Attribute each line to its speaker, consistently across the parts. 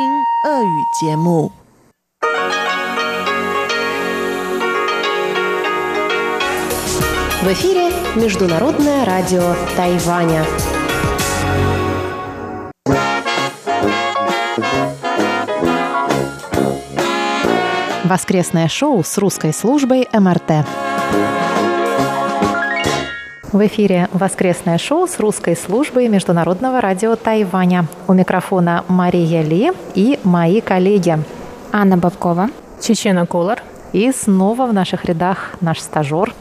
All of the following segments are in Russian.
Speaker 1: 听俄语节目。
Speaker 2: В эфире Международное радио Тайваня. Воскресное шоу с русской службой МРТ. В эфире воскресное шоу с русской службой Международного радио Тайваня. У микрофона Мария Ли и мои коллеги.
Speaker 3: Анна Бабкова.
Speaker 4: Чечена Колор.
Speaker 2: И снова в наших рядах наш стажер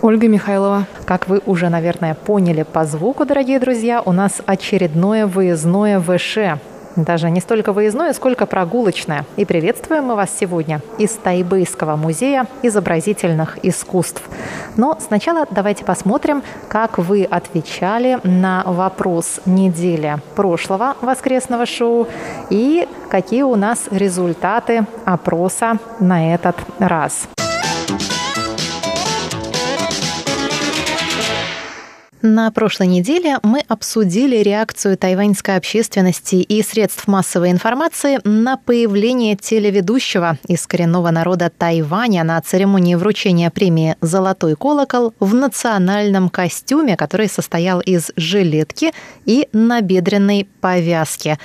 Speaker 4: Ольга Михайлова.
Speaker 2: Как вы уже, наверное, поняли по звуку, дорогие друзья, у нас очередное выездное ВШ. Даже не столько выездное, сколько прогулочное. И приветствуем мы вас сегодня из Тайбэйского музея изобразительных искусств. Но сначала давайте посмотрим, как вы отвечали на вопрос недели прошлого воскресного шоу и какие у нас результаты опроса на этот раз. На прошлой неделе мы обсудили реакцию тайваньской общественности и средств массовой информации на появление телеведущего из коренного народа Тайваня на церемонии вручения премии «Золотой колокол» в национальном костюме, который состоял из жилетки и набедренной повязки.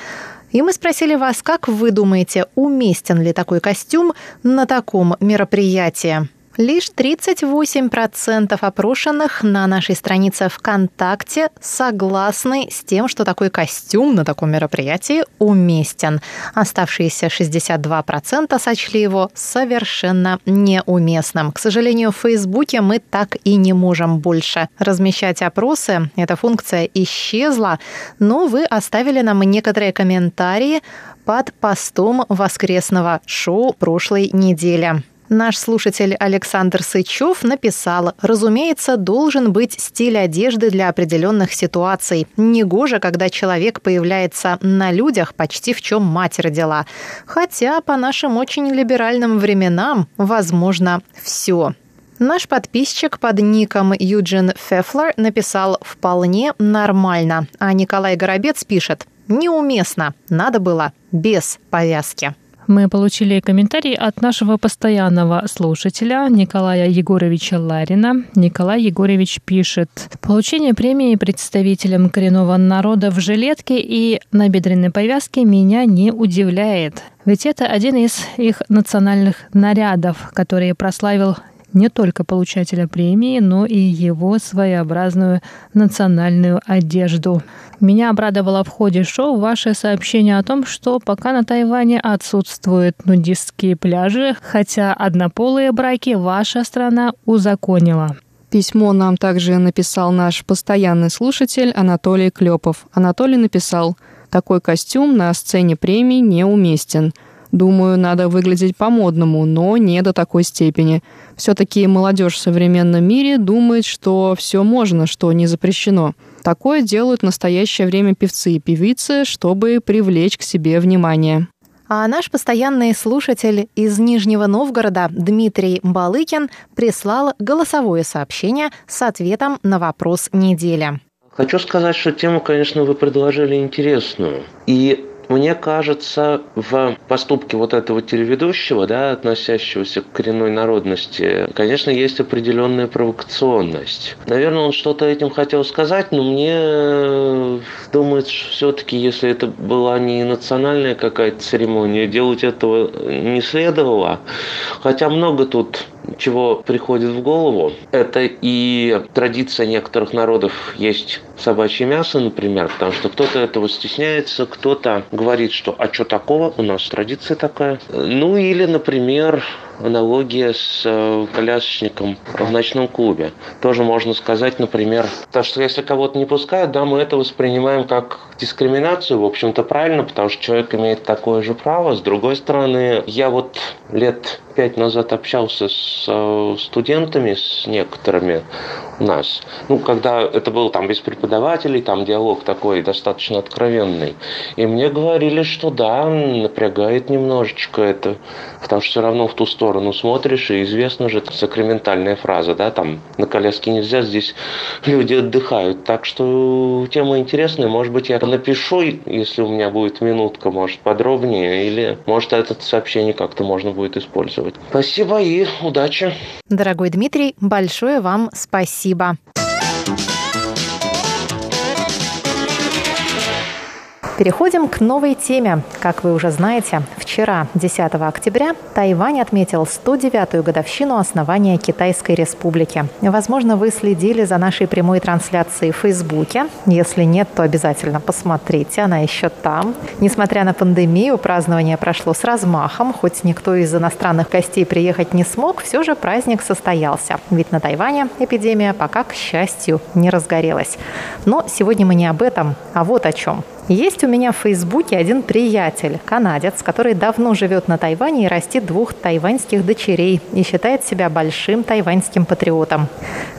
Speaker 2: И мы спросили вас, как вы думаете, уместен ли такой костюм на таком мероприятии? Лишь 38% опрошенных на нашей странице ВКонтакте согласны с тем, что такой костюм на таком мероприятии уместен. Оставшиеся 62% сочли его совершенно неуместным. К сожалению, в Фейсбуке мы так и не можем больше размещать опросы. Эта функция исчезла, но вы оставили нам некоторые комментарии под постом воскресного шоу прошлой недели. Наш слушатель Александр Сычев написал, разумеется, должен быть стиль одежды для определенных ситуаций. Негоже, когда человек появляется на людях почти в чем мать родила. Хотя по нашим очень либеральным временам возможно все. Наш подписчик под ником Юджин Фефлер написал «вполне нормально», а Николай Горобец пишет «неуместно, надо было без повязки».
Speaker 4: Мы получили комментарий от нашего постоянного слушателя Николая Егоровича Ларина. Николай Егорович пишет. Получение премии представителям коренного народа в жилетке и набедренной повязке меня не удивляет. Ведь это один из их национальных нарядов, который прославил не только получателя премии, но и его своеобразную национальную одежду. Меня обрадовало в ходе шоу ваше сообщение о том, что пока на Тайване отсутствуют нудистские пляжи, хотя однополые браки ваша страна узаконила.
Speaker 3: Письмо нам также написал наш постоянный слушатель Анатолий Клепов. Анатолий написал, такой костюм на сцене премии неуместен. Думаю, надо выглядеть по-модному, но не до такой степени. Все-таки молодежь в современном мире думает, что все можно, что не запрещено. Такое делают в настоящее время певцы и певицы, чтобы привлечь к себе внимание.
Speaker 2: А наш постоянный слушатель из Нижнего Новгорода Дмитрий Балыкин прислал голосовое сообщение с ответом на вопрос недели.
Speaker 5: Хочу сказать, что тему, конечно, вы предложили интересную. И мне кажется, в поступке вот этого телеведущего, да, относящегося к коренной народности, конечно, есть определенная провокационность. Наверное, он что-то этим хотел сказать, но мне думается, что все-таки, если это была не национальная какая-то церемония, делать этого не следовало. Хотя много тут чего приходит в голову. Это и традиция некоторых народов есть собачье мясо, например, потому что кто-то этого стесняется, кто-то говорит, что «а что такого? У нас традиция такая». Ну или, например, аналогия с э, колясочником в ночном клубе. Тоже можно сказать, например, то, что если кого-то не пускают, да, мы это воспринимаем как дискриминацию, в общем-то, правильно, потому что человек имеет такое же право. С другой стороны, я вот лет пять назад общался с э, студентами, с некоторыми у нас. Ну, когда это было там без преподавателей, там диалог такой достаточно откровенный. И мне говорили, что да, напрягает немножечко это, потому что все равно в ту сторону сторону смотришь, и известна же сакраментальная фраза, да, там на коляске нельзя, здесь люди отдыхают. Так что тема интересная, может быть, я напишу, если у меня будет минутка, может, подробнее, или может это сообщение как-то можно будет использовать. Спасибо и удачи.
Speaker 2: Дорогой Дмитрий, большое вам спасибо. Переходим к новой теме. Как вы уже знаете, вчера, 10 октября, Тайвань отметил 109-ю годовщину основания Китайской Республики. Возможно, вы следили за нашей прямой трансляцией в Фейсбуке. Если нет, то обязательно посмотрите, она еще там. Несмотря на пандемию, празднование прошло с размахом. Хоть никто из иностранных гостей приехать не смог, все же праздник состоялся. Ведь на Тайване эпидемия пока, к счастью, не разгорелась. Но сегодня мы не об этом, а вот о чем. Есть у меня в Фейсбуке один приятель, канадец, который давно живет на Тайване и растит двух тайваньских дочерей и считает себя большим тайваньским патриотом.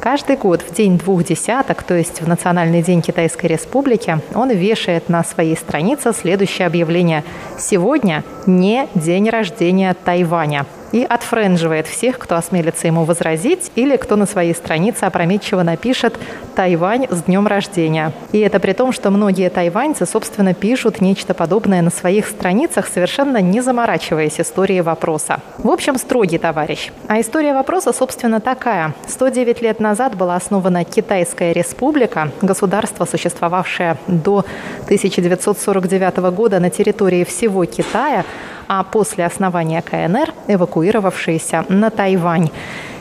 Speaker 2: Каждый год в день двух десяток, то есть в Национальный день Китайской Республики, он вешает на своей странице следующее объявление «Сегодня не день рождения Тайваня» и отфренживает всех, кто осмелится ему возразить или кто на своей странице опрометчиво напишет «Тайвань с днем рождения». И это при том, что многие тайваньцы, собственно, пишут нечто подобное на своих страницах, совершенно не заморачиваясь историей вопроса. В общем, строгий товарищ. А история вопроса, собственно, такая. 109 лет назад была основана Китайская республика, государство, существовавшее до 1949 года на территории всего Китая, а после основания КНР эвакуировавшиеся на Тайвань.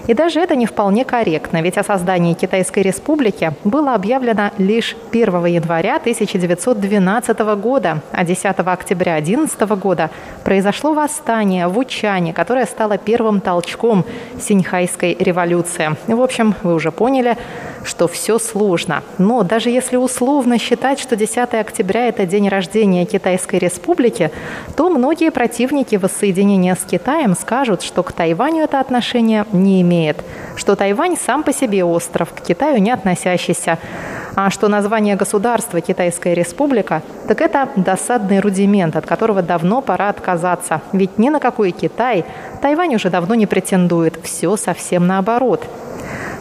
Speaker 2: И даже это не вполне корректно, ведь о создании Китайской Республики было объявлено лишь 1 января 1912 года, а 10 октября 2011 года произошло восстание в Учане, которое стало первым толчком Синьхайской революции. В общем, вы уже поняли, что все сложно. Но даже если условно считать, что 10 октября – это день рождения Китайской Республики, то многие противники воссоединения с Китаем скажут, что к Тайваню это отношение не имеет, что Тайвань сам по себе остров, к Китаю не относящийся, а что название государства Китайская Республика, так это досадный рудимент, от которого давно пора отказаться. Ведь ни на какой Китай Тайвань уже давно не претендует. Все совсем наоборот.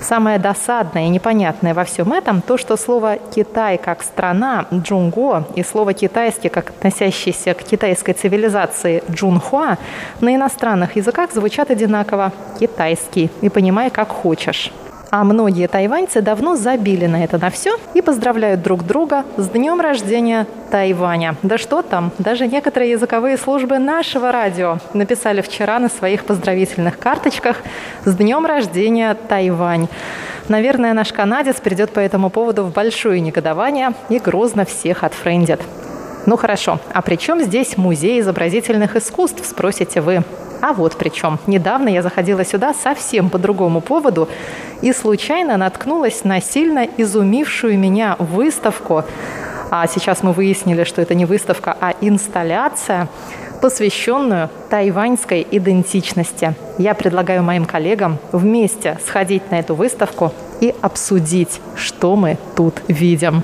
Speaker 2: Самое досадное и непонятное во всем этом то, что слово «Китай» как страна «джунго» и слово «китайский» как относящийся к китайской цивилизации «джунхуа» на иностранных языках звучат одинаково «китайский» и понимай, как хочешь. А многие тайваньцы давно забили на это на все и поздравляют друг друга с днем рождения Тайваня. Да что там, даже некоторые языковые службы нашего радио написали вчера на своих поздравительных карточках с днем рождения Тайвань. Наверное, наш канадец придет по этому поводу в большое негодование и грозно всех отфрендит. Ну хорошо, а при чем здесь музей изобразительных искусств, спросите вы? А вот причем. Недавно я заходила сюда совсем по другому поводу и случайно наткнулась на сильно изумившую меня выставку. А сейчас мы выяснили, что это не выставка, а инсталляция, посвященную тайваньской идентичности. Я предлагаю моим коллегам вместе сходить на эту выставку и обсудить, что мы тут видим.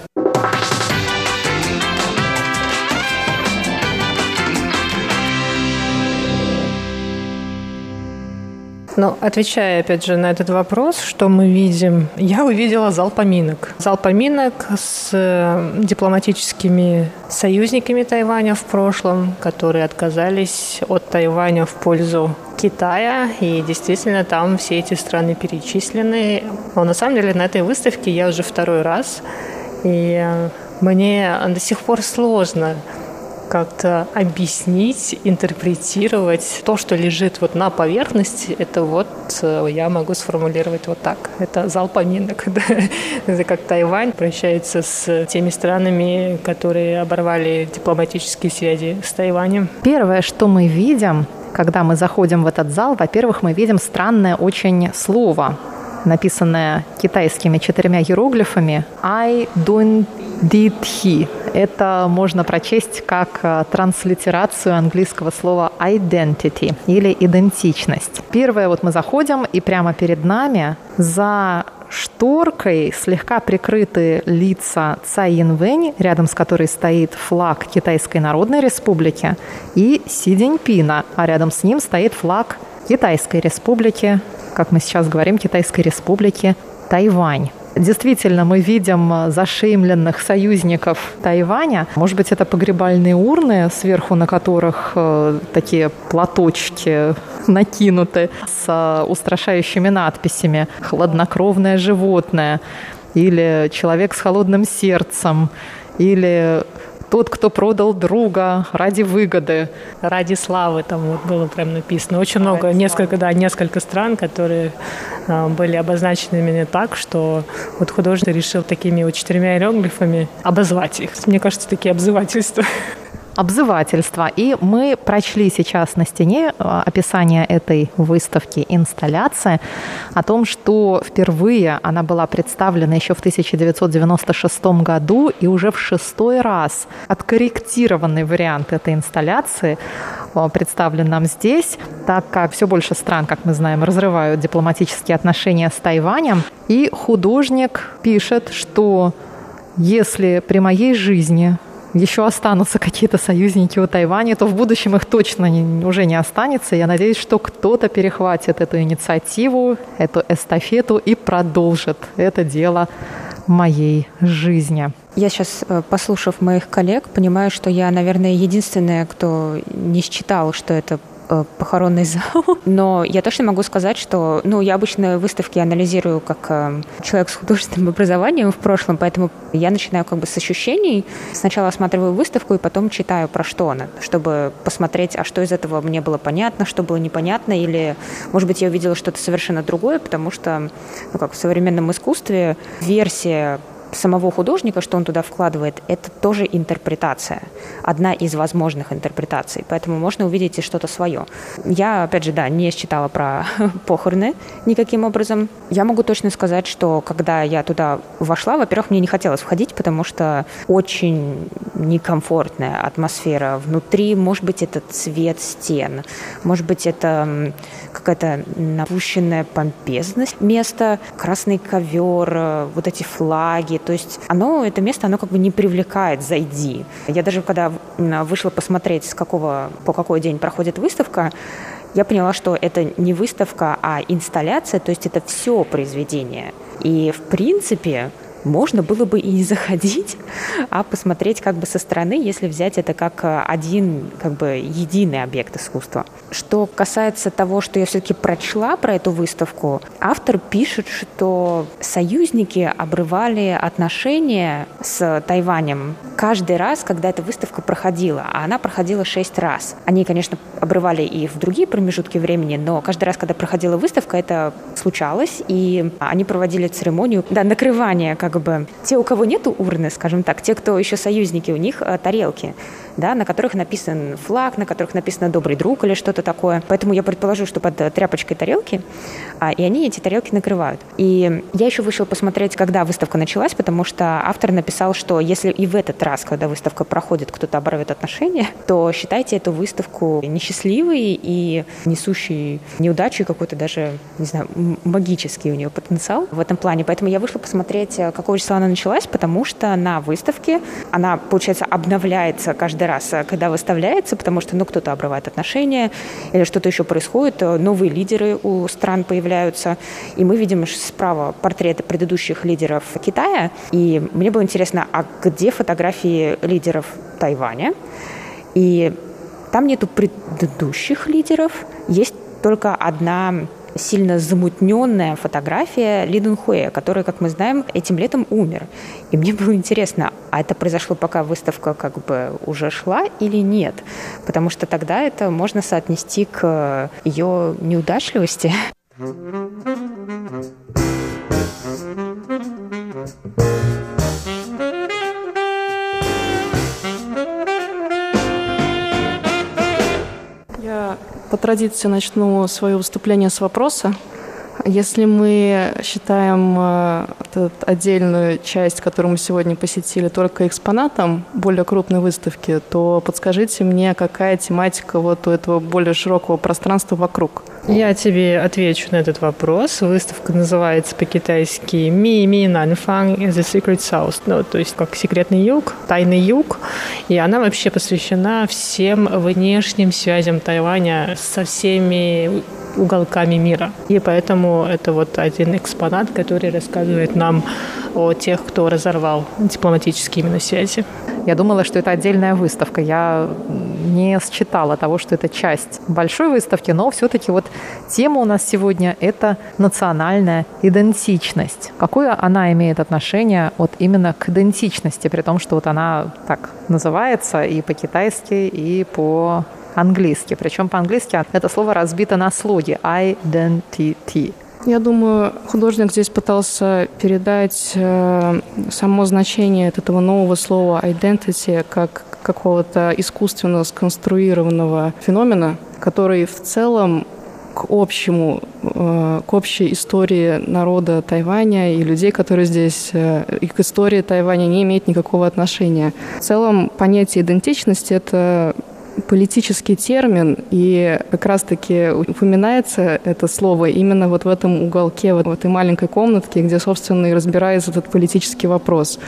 Speaker 4: Но отвечая, опять же, на этот вопрос, что мы видим, я увидела зал поминок. Зал поминок с э, дипломатическими союзниками Тайваня в прошлом, которые отказались от Тайваня в пользу Китая, и действительно там все эти страны перечислены. Но на самом деле на этой выставке я уже второй раз, и э, мне до сих пор сложно как-то объяснить, интерпретировать то, что лежит вот на поверхности, это вот э, я могу сформулировать вот так. Это зал поминок. Да? Это как Тайвань прощается с теми странами, которые оборвали дипломатические связи с Тайванем.
Speaker 2: Первое, что мы видим, когда мы заходим в этот зал, во-первых, мы видим странное очень слово, написанное китайскими четырьмя иероглифами «I don't he». Это можно прочесть как э, транслитерацию английского слова identity или идентичность. Первое, вот мы заходим, и прямо перед нами за шторкой слегка прикрыты лица Цай Янвэнь, рядом с которой стоит флаг Китайской Народной Республики, и Си Цзиньпина, а рядом с ним стоит флаг Китайской республики, как мы сейчас говорим, Китайской республики Тайвань. Действительно, мы видим зашеймленных союзников Тайваня. Может быть, это погребальные урны, сверху на которых э, такие платочки накинуты с э, устрашающими надписями «Хладнокровное животное» или «Человек с холодным сердцем» или тот, кто продал друга ради выгоды.
Speaker 4: Ради славы там вот было прям написано. Очень ради много, славы. несколько, да, несколько стран, которые э, были обозначены именно так, что вот художник решил такими вот четырьмя иероглифами обозвать их. Мне кажется, такие обзывательства
Speaker 2: обзывательства. И мы прочли сейчас на стене э, описание этой выставки «Инсталляция» о том, что впервые она была представлена еще в 1996 году и уже в шестой раз откорректированный вариант этой инсталляции э, представлен нам здесь, так как все больше стран, как мы знаем, разрывают дипломатические отношения с Тайванем. И художник пишет, что если при моей жизни еще останутся какие-то союзники у Тайваня, то в будущем их точно не, уже не останется. Я надеюсь, что кто-то перехватит эту инициативу, эту эстафету и продолжит это дело моей жизни.
Speaker 6: Я сейчас, э, послушав моих коллег, понимаю, что я, наверное, единственная, кто не считал, что это Э, похоронный зал. Но я точно могу сказать, что ну, я обычно выставки анализирую как э, человек с художественным образованием в прошлом, поэтому я начинаю как бы с ощущений. Сначала осматриваю выставку и потом читаю, про что она, чтобы посмотреть, а что из этого мне было понятно, что было непонятно, или, может быть, я увидела что-то совершенно другое, потому что, ну, как в современном искусстве, версия самого художника, что он туда вкладывает, это тоже интерпретация. Одна из возможных интерпретаций. Поэтому можно увидеть и что-то свое. Я, опять же, да, не считала про похороны никаким образом. Я могу точно сказать, что когда я туда вошла, во-первых, мне не хотелось входить, потому что очень некомфортная атмосфера внутри. Может быть, это цвет стен, может быть, это какая-то напущенная помпезность места, красный ковер, э, вот эти флаги, то есть оно, это место, оно как бы не привлекает «зайди». Я даже когда вышла посмотреть, с какого, по какой день проходит выставка, я поняла, что это не выставка, а инсталляция, то есть это все произведение. И, в принципе, можно было бы и не заходить, а посмотреть как бы со стороны, если взять это как э, один как бы единый объект искусства. Что касается того, что я все-таки прочла про эту выставку, автор пишет, что союзники обрывали отношения с Тайванем каждый раз, когда эта выставка проходила, а она проходила шесть раз. Они, конечно, обрывали и в другие промежутки времени, но каждый раз, когда проходила выставка, это случалось, и они проводили церемонию да, накрывания как как бы те, у кого нету урны, скажем так, те, кто еще союзники, у них э, тарелки да, на которых написан флаг, на которых написано «добрый друг» или что-то такое. Поэтому я предположу, что под э, тряпочкой тарелки, а, и они эти тарелки накрывают. И я еще вышла посмотреть, когда выставка началась, потому что автор написал, что если и в этот раз, когда выставка проходит, кто-то оборвет отношения, то считайте эту выставку несчастливой и несущей неудачу и какой-то даже, не знаю, магический у нее потенциал в этом плане. Поэтому я вышла посмотреть, э, какого числа она началась, потому что на выставке она, получается, обновляется каждый раз, э, когда выставляется, потому что ну, кто-то обрывает отношения или что-то еще происходит, э, новые лидеры у стран появляются, и мы видим справа портреты предыдущих лидеров Китая, и мне было интересно, а где фотографии лидеров Тайваня? И там нету предыдущих лидеров, есть только одна сильно замутненная фотография Ли Дун Хуэ, который, как мы знаем, этим летом умер. И мне было интересно, а это произошло, пока выставка как бы уже шла или нет? Потому что тогда это можно соотнести к ее неудачливости.
Speaker 3: По традиции начну свое выступление с вопроса. Если мы считаем э, отдельную часть, которую мы сегодня посетили, только экспонатом более крупной выставки, то подскажите мне, какая тематика вот у этого более широкого пространства вокруг?
Speaker 4: Я тебе отвечу на этот вопрос. Выставка называется по-китайски «Ми Ми Нанфан The Secret South», ну, то есть как «Секретный юг», «Тайный юг». И она вообще посвящена всем внешним связям Тайваня со всеми уголками мира. И поэтому это вот один экспонат, который рассказывает нам о тех, кто разорвал дипломатические именно связи.
Speaker 2: Я думала, что это отдельная выставка. Я не считала того, что это часть большой выставки, но все-таки вот тема у нас сегодня – это национальная идентичность. Какое она имеет отношение вот именно к идентичности, при том, что вот она так называется и по-китайски, и по английски. Причем по-английски это слово разбито на слоги identity.
Speaker 7: Я думаю, художник здесь пытался передать э, само значение этого нового слова identity как какого-то искусственно сконструированного феномена, который в целом к общему, э, к общей истории народа Тайваня и людей, которые здесь, э, и к истории Тайваня не имеет никакого отношения. В целом понятие идентичности – это политический термин, и как раз-таки упоминается это слово именно вот в этом уголке, вот в этой маленькой комнатке, где, собственно, и разбирается этот политический вопрос.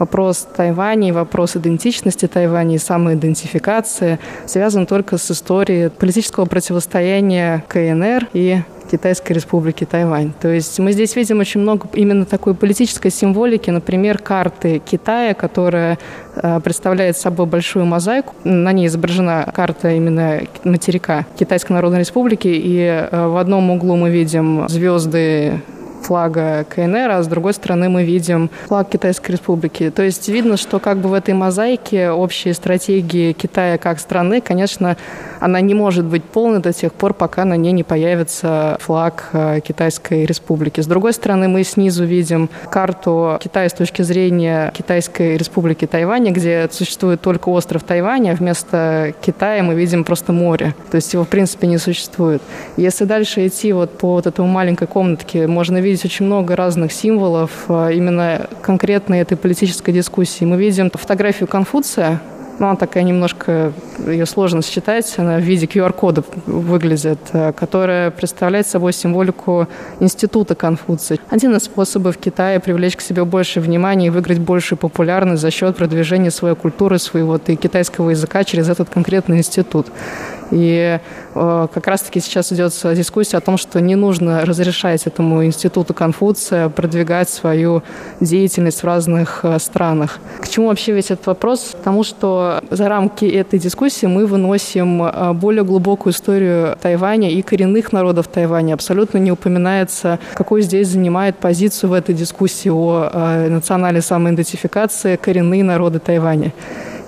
Speaker 7: Вопрос Тайваня, вопрос идентичности Тайваня и самоидентификации связан только с историей политического противостояния КНР и Китайской республики Тайвань. То есть мы здесь видим очень много именно такой политической символики, например, карты Китая, которая э, представляет собой большую мозаику. На ней изображена карта именно материка Китайской Народной Республики, и э, в одном углу мы видим звезды флага КНР, а с другой стороны мы видим флаг Китайской Республики. То есть видно, что как бы в этой мозаике общей стратегии Китая как страны, конечно, она не может быть полной до тех пор, пока на ней не появится флаг э, Китайской Республики. С другой стороны, мы снизу видим карту Китая с точки зрения Китайской Республики Тайваня, где существует только остров Тайвань, а вместо Китая мы видим просто море. То есть его, в принципе, не существует. Если дальше идти вот по вот этому маленькой комнатке, можно видеть очень много разных символов э, именно конкретно этой политической дискуссии. Мы видим фотографию Конфуция, но она такая немножко, ее сложно считать, она в виде QR-кода выглядит, э, которая представляет собой символику института Конфуция. Один из способов Китая привлечь к себе больше внимания и выиграть большую популярность за счет продвижения своей культуры, своего и китайского языка через этот конкретный институт. И э, как раз-таки сейчас идет дискуссия о том, что не нужно разрешать этому институту Конфуция продвигать свою деятельность в разных э, странах. К чему вообще весь этот вопрос? Потому что за рамки этой дискуссии мы выносим э, более глубокую историю Тайваня и коренных народов Тайваня. Абсолютно не упоминается, какой здесь занимает позицию в этой дискуссии о национальной самоидентификации коренные народы Тайваня.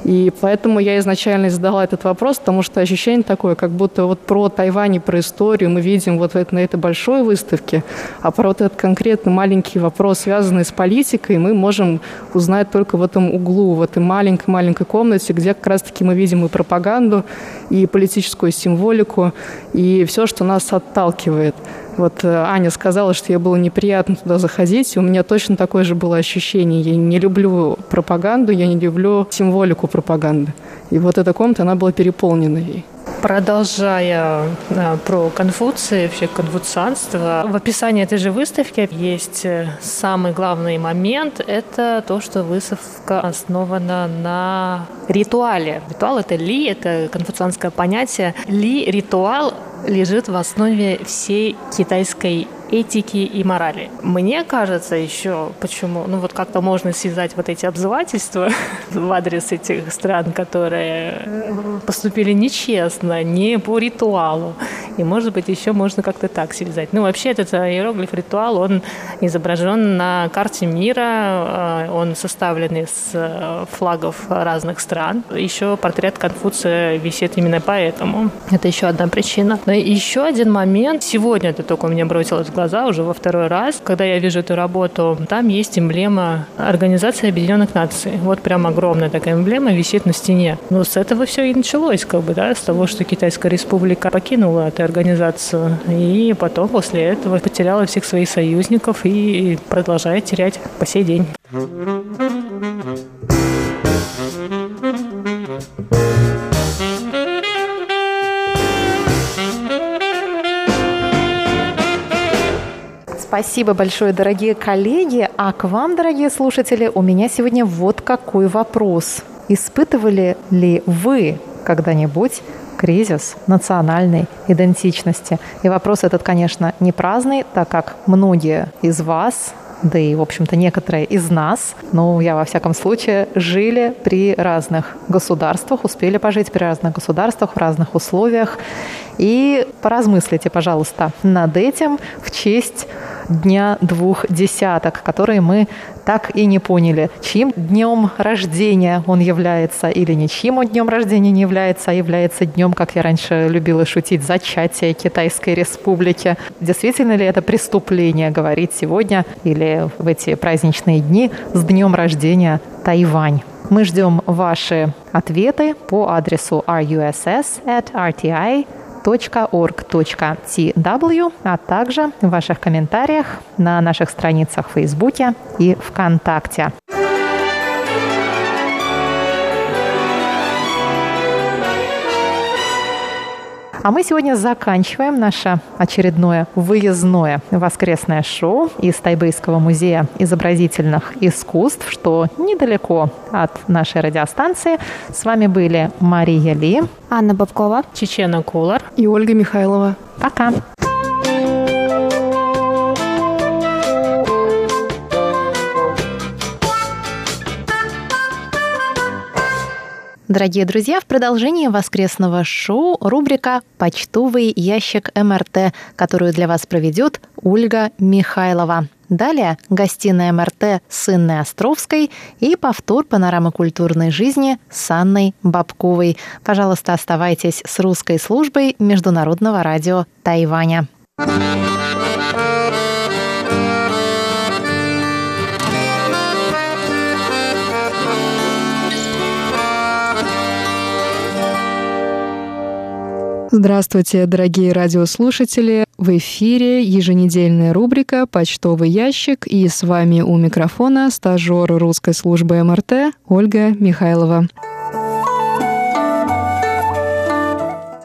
Speaker 7: И поэтому я изначально задала этот вопрос, потому что ощущение такое, как будто вот про Тайвань и про историю мы видим вот на этой большой выставке, а про вот этот конкретно маленький вопрос, связанный с политикой, мы можем узнать только в этом углу, в этой маленькой-маленькой комнате, где как раз-таки мы видим и пропаганду, и политическую символику, и все, что нас отталкивает. Вот э, Аня сказала, что ей было неприятно туда заходить, и у меня точно такое же было ощущение. Я не люблю пропаганду, я не люблю символику пропаганды. И вот эта комната, она была переполнена ей.
Speaker 4: Продолжая да, про Конфуция, вообще конфуцианство, в описании этой же выставки есть э, самый главный момент – это то, что выставка основана на ритуале. Ритуал – это ли, это конфуцианское понятие. Ли – ритуал лежит в основе всей китайской этики и морали. Мне кажется еще, почему, ну вот как-то можно связать вот эти обзывательства в адрес этих стран, которые поступили нечестно, не по ритуалу. И, может быть, еще можно как-то так связать. Ну, вообще, этот иероглиф ритуал, он изображен на карте мира, э, он составлен из э, флагов разных стран. Еще портрет Конфуция висит именно поэтому. Это еще одна причина. Но еще один момент. Сегодня это только у меня бросилось в глаза уже во второй раз, когда я вижу эту работу. Там есть эмблема Организации Объединенных Наций. Вот прям огромная такая эмблема висит на стене. Ну, с этого все и началось, как бы, да, с того, что Китайская Республика покинула эту организацию. И потом после этого потеряла всех своих союзников и продолжает терять по сей день.
Speaker 2: Спасибо большое, дорогие коллеги. А к вам, дорогие слушатели, у меня сегодня вот какой вопрос. Испытывали ли вы когда-нибудь кризис национальной идентичности. И вопрос этот, конечно, не праздный, так как многие из вас да и, в общем-то, некоторые из нас, ну, я во всяком случае, жили при разных государствах, успели пожить при разных государствах, в разных условиях. И поразмыслите, пожалуйста, над этим в честь Дня двух десяток, которые мы так и не поняли, чьим днем рождения он является или ничьим он днем рождения не является, а является днем, как я раньше любила шутить, зачатия Китайской Республики. Действительно ли это преступление говорить сегодня или в эти праздничные дни с днем рождения Тайвань? Мы ждем ваши ответы по адресу russ at rti org.tw, а также в ваших комментариях на наших страницах в Фейсбуке и ВКонтакте. А мы сегодня заканчиваем наше очередное выездное воскресное шоу из Тайбейского музея изобразительных искусств, что недалеко от нашей радиостанции. С вами были Мария Ли,
Speaker 6: Анна Бабкова,
Speaker 4: Чечена Кулар
Speaker 3: и Ольга Михайлова.
Speaker 2: Пока! Дорогие друзья, в продолжении воскресного шоу рубрика «Почтовый ящик МРТ», которую для вас проведет Ольга Михайлова. Далее гостиная МРТ с Инной Островской и повтор панорамы культурной жизни с Анной Бабковой. Пожалуйста, оставайтесь с русской службой Международного радио Тайваня.
Speaker 3: Здравствуйте, дорогие радиослушатели! В эфире еженедельная рубрика «Почтовый ящик» и с вами у микрофона стажер русской службы МРТ Ольга Михайлова.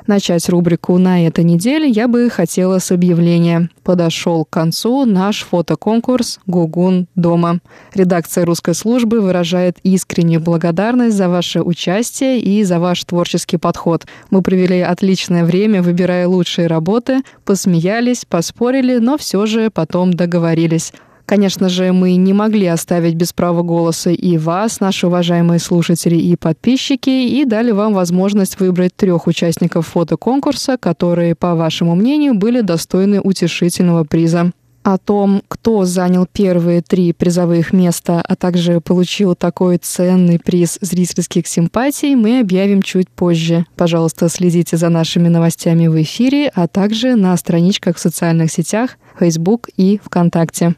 Speaker 3: Начать рубрику на этой неделе я бы хотела с объявления. Подошел к концу наш фотоконкурс «Гугун дома». Редакция русской службы выражает искреннюю благодарность за ваше участие и за ваш творческий подход. Мы провели отличное время, выбирая лучшие работы, посмеялись, поспорили, но все же потом договорились. Конечно же, мы не могли оставить без права голоса и вас, наши уважаемые слушатели и подписчики, и дали вам возможность выбрать трех участников фотоконкурса, которые, по вашему мнению, были достойны утешительного приза. О том, кто занял первые три призовых места, а также получил такой ценный приз зрительских симпатий, мы объявим чуть позже. Пожалуйста, следите за нашими новостями в эфире, а также на страничках в социальных сетях Facebook и ВКонтакте.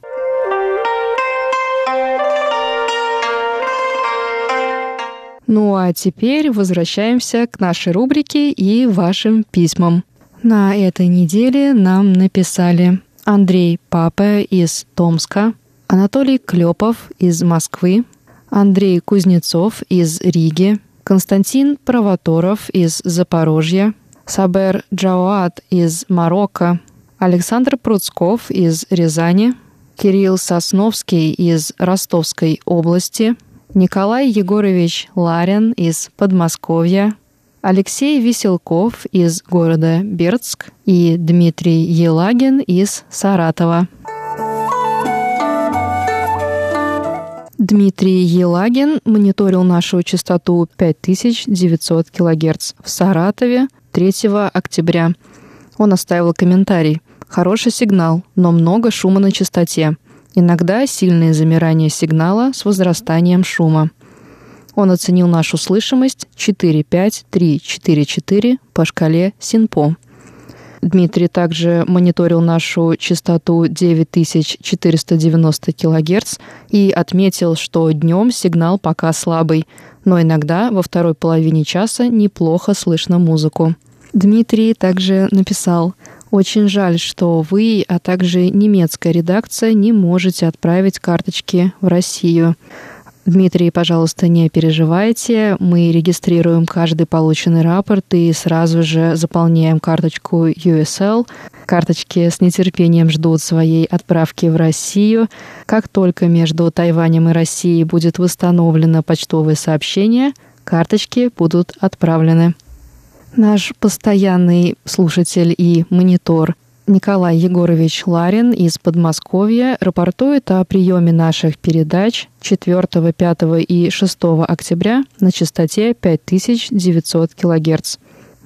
Speaker 3: Ну а теперь возвращаемся к нашей рубрике и вашим письмам. На этой неделе нам написали Андрей Папа из Томска, Анатолий Клепов из Москвы, Андрей Кузнецов из Риги, Константин Провоторов из Запорожья, Сабер Джауат из Марокко, Александр Пруцков из Рязани, Кирилл Сосновский из Ростовской области – Николай Егорович Ларин из Подмосковья, Алексей Веселков из города Бердск и Дмитрий Елагин из Саратова. Дмитрий Елагин мониторил нашу частоту 5900 кГц в Саратове 3 октября. Он оставил комментарий. Хороший сигнал, но много шума на частоте. Иногда сильное замирание сигнала с возрастанием шума. Он оценил нашу слышимость 4-5-3-4-4 по шкале Синпо. Дмитрий также мониторил нашу частоту 9490 кГц и отметил, что днем сигнал пока слабый, но иногда во второй половине часа неплохо слышно музыку. Дмитрий также написал – очень жаль, что вы, а также немецкая редакция не можете отправить карточки в Россию. Дмитрий, пожалуйста, не переживайте. Мы регистрируем каждый полученный рапорт и сразу же заполняем карточку USL. Карточки с нетерпением ждут своей отправки в Россию. Как только между Тайванем и Россией будет восстановлено почтовое сообщение, карточки будут отправлены. Наш постоянный слушатель и монитор Николай Егорович Ларин из Подмосковья рапортует о приеме наших передач 4, 5 и 6 октября на частоте 5900 кГц.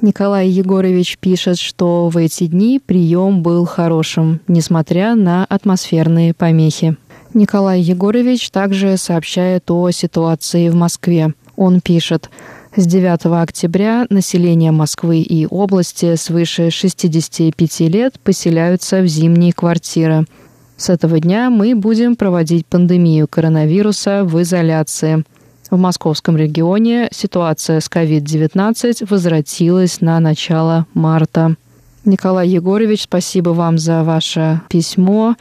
Speaker 3: Николай Егорович пишет, что в эти дни прием был хорошим, несмотря на атмосферные помехи. Николай Егорович также сообщает о ситуации в Москве. Он пишет, с 9 октября население Москвы и области свыше 65 лет поселяются в зимние квартиры. С этого дня мы будем проводить пандемию коронавируса в изоляции. В московском регионе ситуация с COVID-19 возвратилась на начало марта. Николай Егорович, спасибо вам за ваше письмо.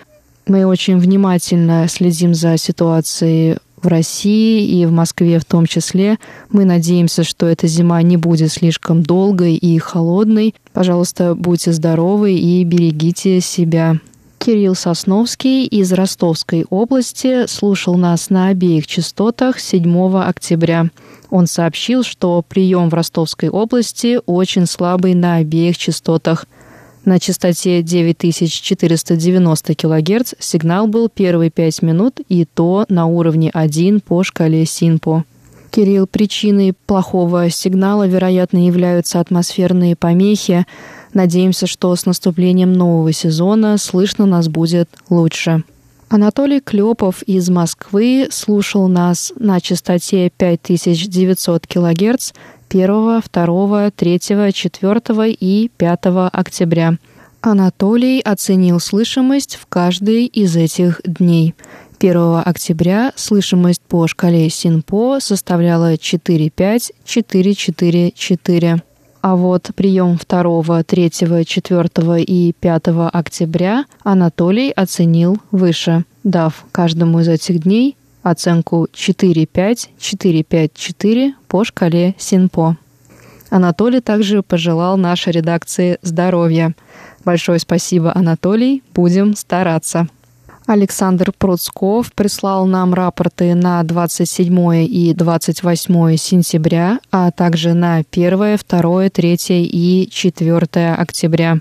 Speaker 3: Мы очень внимательно следим за ситуацией в России и в Москве в том числе. Мы надеемся, что эта зима не будет слишком долгой и холодной. Пожалуйста, будьте здоровы и берегите себя. Кирилл Сосновский из Ростовской области слушал нас на обеих частотах 7 октября. Он сообщил, что прием в Ростовской области очень слабый на обеих частотах – на частоте 9490 кГц сигнал был первые 5 минут и то на уровне 1 по шкале Синпо. Кирилл, причиной плохого сигнала, вероятно, являются атмосферные помехи. Надеемся, что с наступлением нового сезона слышно нас будет лучше. Анатолий Клепов из Москвы слушал нас на частоте 5900 кГц 1, 2, 3, 4 и 5 октября. Анатолий оценил слышимость в каждый из этих дней. 1 октября слышимость по шкале СИНПО составляла 4-5-4-4-4. А вот прием 2, 3, 4 и 5 октября Анатолий оценил выше, дав каждому из этих дней оценку 4-5-4-5-4 по шкале СИНПО. Анатолий также пожелал нашей редакции здоровья. Большое спасибо, Анатолий. Будем стараться. Александр Пруцков прислал нам рапорты на 27 и 28 сентября, а также на 1, 2, 3 и 4 октября.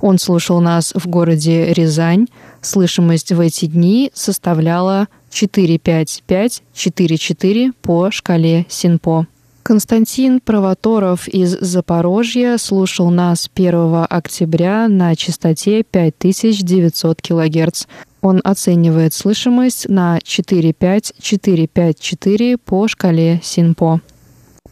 Speaker 3: Он слушал нас в городе Рязань. Слышимость в эти дни составляла 4-5-5-4-4 по шкале Синпо. Константин Провоторов из Запорожья слушал нас 1 октября на частоте 5900 кГц. Он оценивает слышимость на 4-5-4-5-4 по шкале Синпо.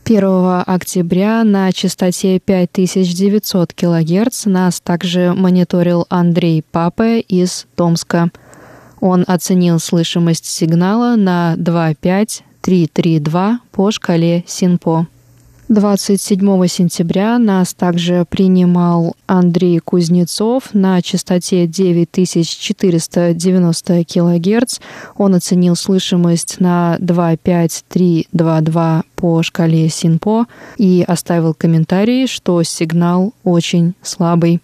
Speaker 3: 1 октября на частоте 5900 кГц нас также мониторил Андрей Папе из Томска – он оценил слышимость сигнала на 2,5-3,3,2 по шкале Синпо. 27 сентября нас также принимал Андрей Кузнецов на частоте 9490 кГц. Он оценил слышимость на 2,5-3,2,2 по шкале Синпо и оставил комментарий, что сигнал очень слабый.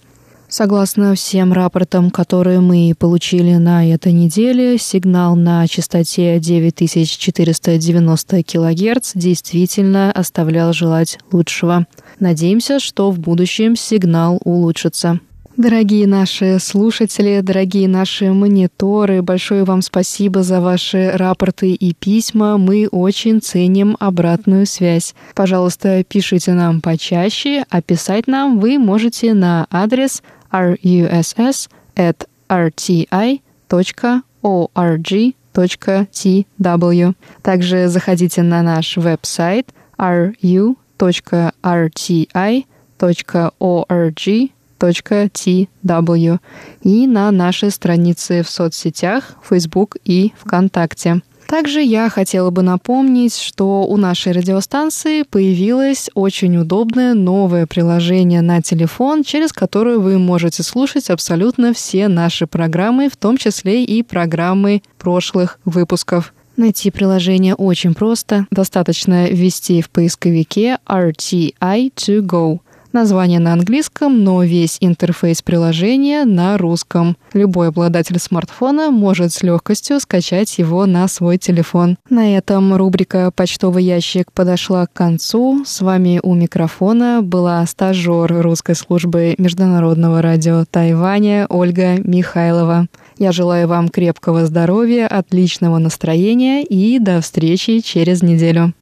Speaker 3: Согласно всем рапортам, которые мы получили на этой неделе, сигнал на частоте 9490 кГц действительно оставлял желать лучшего. Надеемся, что в будущем сигнал улучшится. Дорогие наши слушатели, дорогие наши мониторы, большое вам спасибо за ваши рапорты и письма. Мы очень ценим обратную связь. Пожалуйста, пишите нам почаще, а писать нам вы можете на адрес russ at rti.org.tw. Также заходите на наш веб-сайт ru.rti.org.tw и на наши страницы в соцсетях Facebook и ВКонтакте. Также я хотела бы напомнить, что у нашей радиостанции появилось очень удобное новое приложение на телефон, через которое вы можете слушать абсолютно все наши программы, в том числе и программы прошлых выпусков. Найти приложение очень просто. Достаточно ввести в поисковике RTI to go. Название на английском, но весь интерфейс приложения на русском. Любой обладатель смартфона может с легкостью скачать его на свой телефон. На этом рубрика «Почтовый ящик» подошла к концу. С вами у микрофона была стажер русской службы Международного радио Тайваня Ольга Михайлова. Я желаю вам крепкого здоровья, отличного настроения и до встречи через неделю.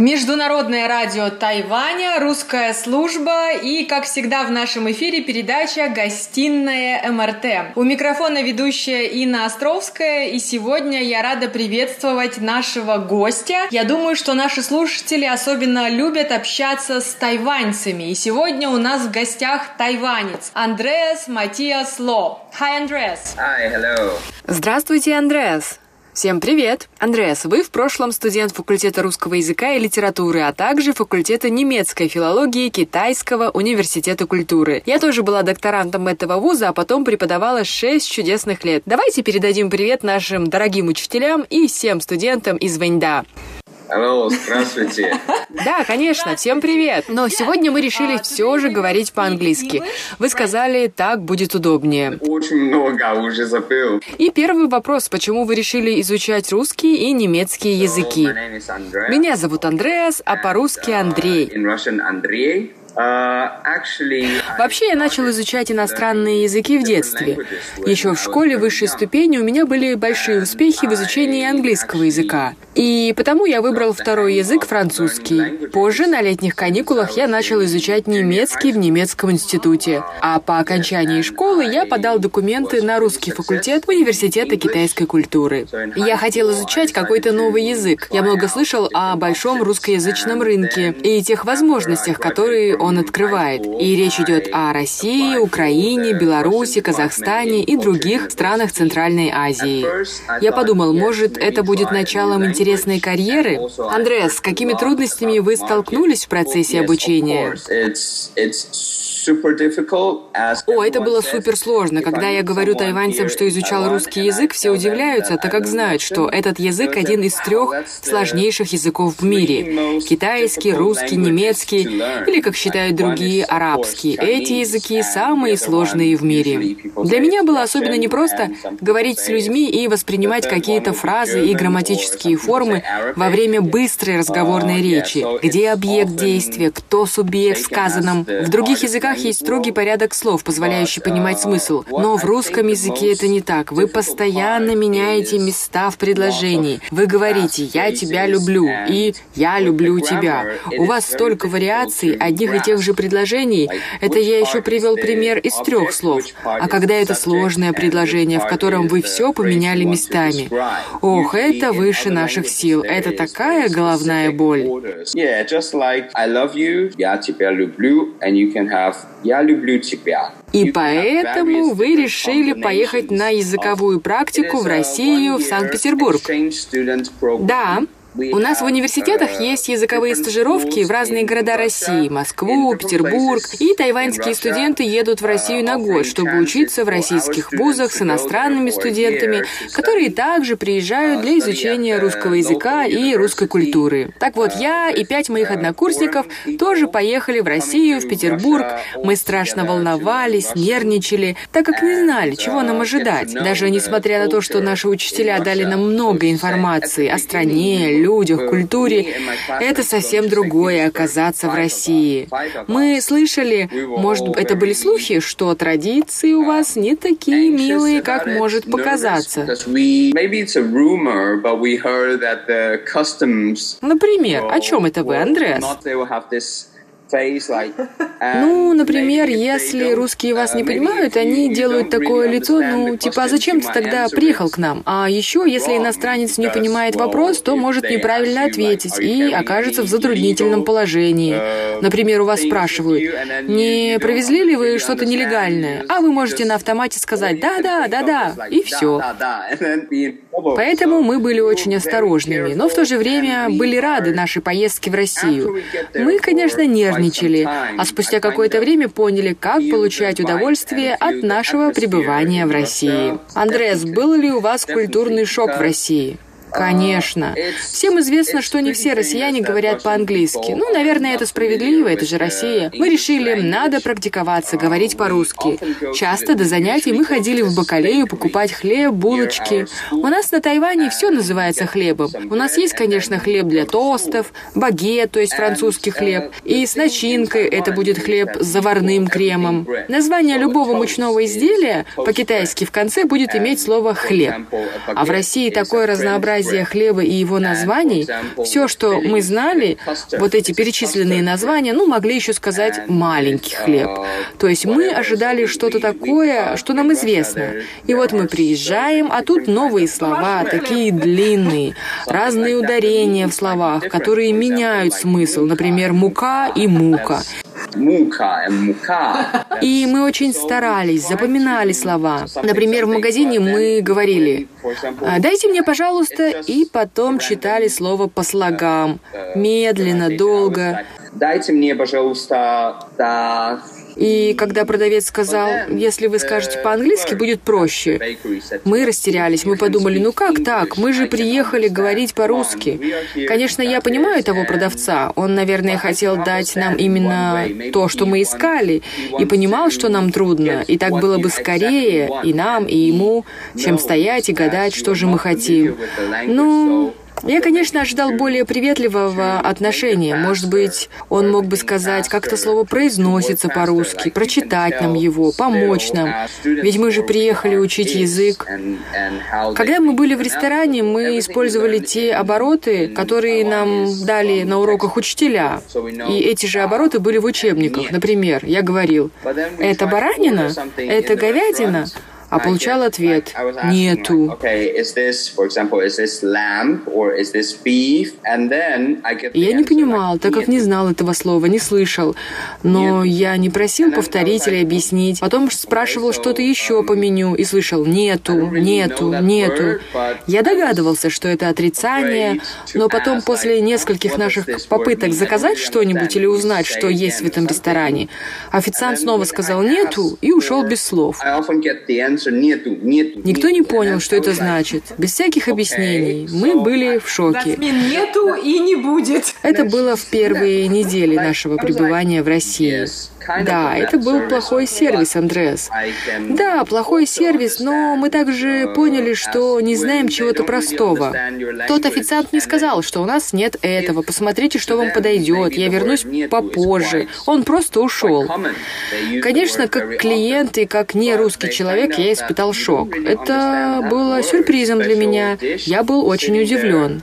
Speaker 8: Международное радио Тайваня, русская служба и, как всегда, в нашем эфире передача «Гостиная МРТ». У микрофона ведущая Инна Островская, и сегодня я рада приветствовать нашего гостя. Я думаю, что наши слушатели особенно любят общаться с тайваньцами, и сегодня у нас в гостях тайванец Андреас Матиас Ло. Hi, Андреас.
Speaker 9: Hi, hello.
Speaker 8: Здравствуйте, Андреас. Всем привет! Андреас, вы в прошлом студент факультета русского языка и литературы, а также факультета немецкой филологии Китайского университета культуры. Я тоже была докторантом этого вуза, а потом преподавала 6 чудесных лет. Давайте передадим привет нашим дорогим учителям и всем студентам из Вэньда.
Speaker 9: Алло, здравствуйте.
Speaker 8: Да, конечно, всем привет. Но сегодня мы решили все же говорить по-английски. Вы сказали, так будет удобнее.
Speaker 9: Очень много уже забыл.
Speaker 8: И первый вопрос, почему вы решили изучать русский и немецкий языки? Меня зовут Андреас, а по-русски Андрей.
Speaker 9: Uh,
Speaker 8: Вообще я начал изучать иностранные языки в детстве. Еще в школе высшей ступени у меня были большие успехи в изучении английского языка. И потому я выбрал второй язык французский. Позже, на летних каникулах, я начал изучать немецкий в немецком институте. А по окончании школы я подал документы на русский факультет Университета китайской культуры. Я хотел изучать какой-то новый язык. Я много слышал о большом русскоязычном рынке и тех возможностях, которые он открывает. И речь идет о России, Украине, Беларуси, Казахстане и других странах Центральной Азии. Я подумал, может, это будет началом интересной карьеры? Андреас, с какими трудностями вы столкнулись в процессе обучения? О, это было супер сложно. Когда я говорю тайваньцам, что изучал русский язык, все удивляются, так как знают, что этот язык один из трех сложнейших языков в мире. Китайский, русский, немецкий, или, как считают другие, арабский. Эти языки самые сложные в мире. Для меня было особенно непросто говорить с людьми и воспринимать какие-то фразы и грамматические формы во время быстрой разговорной речи. Где объект действия, кто субъект в сказанном. В других языках есть строгий порядок слов, позволяющий понимать смысл. Но в русском языке это не так. Вы постоянно меняете места в предложении. Вы говорите «я тебя люблю» и «я люблю тебя». У вас столько вариаций одних и тех же предложений. Это я еще привел пример из трех слов. А когда это сложное предложение, в котором вы все поменяли местами. Ох, это выше наших сил. Это такая головная боль. И поэтому вы решили поехать на языковую практику в Россию, в Санкт-Петербург. Да, у нас в университетах есть языковые стажировки в разные города России, Москву, Петербург, и тайваньские студенты едут в Россию на год, чтобы учиться в российских вузах с иностранными студентами, которые также приезжают для изучения русского языка и русской культуры. Так вот, я и пять моих однокурсников тоже поехали в Россию, в Петербург. Мы страшно волновались, нервничали, так как не знали, чего нам ожидать. Даже несмотря на то, что наши учителя дали нам много информации о стране, людях, культуре. Это совсем другое оказаться в России. Мы слышали, может, это были слухи, что традиции у вас не такие милые, как может показаться. Например, о чем это вы, Андреас? Ну, например, если русские вас не понимают, они делают такое лицо, ну, типа, а зачем ты тогда приехал к нам? А еще, если иностранец не понимает вопрос, то может неправильно ответить и окажется в затруднительном положении. Например, у вас спрашивают, не провезли ли вы что-то нелегальное? А вы можете на автомате сказать «да-да, да-да», и все. Поэтому мы были очень осторожными, но в то же время были рады нашей поездке в Россию. Мы, конечно, нервничали, а спустя какое-то время поняли, как получать удовольствие от нашего пребывания в России. Андрес, был ли у вас культурный шок в России? Конечно. Всем известно, что не все россияне говорят по-английски. Ну, наверное, это справедливо, это же Россия. Мы решили, надо практиковаться, говорить по-русски. Часто до занятий мы ходили в бакалею покупать хлеб, булочки. У нас на Тайване все называется хлебом. У нас есть, конечно, хлеб для тостов, багет, то есть французский хлеб, и с начинкой это будет хлеб с заварным кремом. Название любого мучного изделия по-китайски в конце будет иметь слово «хлеб». А в России такое разнообразие разнообразие хлеба и его названий, все, что мы знали, вот эти перечисленные названия, ну, могли еще сказать «маленький хлеб». То есть мы ожидали что-то такое, что нам известно. И вот мы приезжаем, а тут новые слова, такие длинные, разные ударения в словах, которые меняют смысл, например, «мука» и «мука».
Speaker 9: Мука, мука.
Speaker 8: И мы очень старались, запоминали слова. Например, в магазине мы говорили «А, «Дайте мне, пожалуйста», и потом читали слово по слогам, медленно, долго.
Speaker 9: Дайте мне, пожалуйста, да,
Speaker 8: и когда продавец сказал, если вы скажете по-английски, будет проще, мы растерялись. Мы подумали, ну как так? Мы же приехали говорить по-русски. Конечно, я понимаю того продавца. Он, наверное, хотел дать нам именно то, что мы искали, и понимал, что нам трудно. И так было бы скорее и нам, и ему, чем стоять и гадать, что же мы хотим. Ну, я, конечно, ожидал более приветливого отношения. Может быть, он мог бы сказать, как это слово произносится по-русски, прочитать нам его, помочь нам. Ведь мы же приехали учить язык. Когда мы были в ресторане, мы использовали те обороты, которые нам дали на уроках учителя. И эти же обороты были в учебниках. Например, я говорил, это баранина? Это говядина? А получал ответ «нету». Я не понимал, так как не знал этого слова, не слышал. Но я не просил повторить или объяснить. Потом спрашивал что-то еще по меню и слышал «нету, нету, нету». Я догадывался, что это отрицание, но потом после нескольких наших попыток заказать что-нибудь или узнать, что есть в этом ресторане, официант снова сказал «нету» и ушел без слов. Никто не понял, что это значит. Без всяких объяснений. Мы были в шоке.
Speaker 10: Нету и не будет.
Speaker 8: Это было в первые недели нашего пребывания в России. Да, это был плохой сервис, Андреас. Да, плохой сервис, но мы также поняли, что не знаем чего-то простого. Тот официант не сказал, что у нас нет этого, посмотрите, что вам подойдет, я вернусь попозже. Он просто ушел. Конечно, как клиент и как не русский человек я испытал шок. Это было сюрпризом для меня. Я был очень удивлен.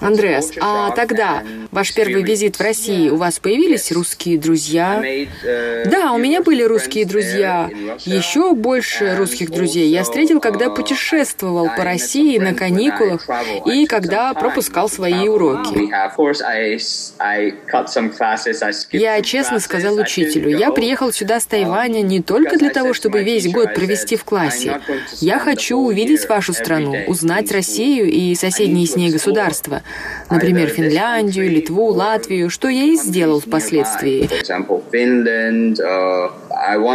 Speaker 8: Андреас, а тогда, ваш первый визит в России, у вас появились русские друзья? Да, у меня были русские друзья. Еще больше русских друзей я встретил, когда путешествовал по России на каникулах и когда пропускал свои уроки. Я честно сказал учителю, я приехал сюда с Тайваня не только для того, чтобы весь год провести в классе. Я хочу увидеть вашу страну, узнать Россию и соседние с ней государства, например, Финляндию, Литву, Латвию, что я и сделал впоследствии.
Speaker 9: Uh.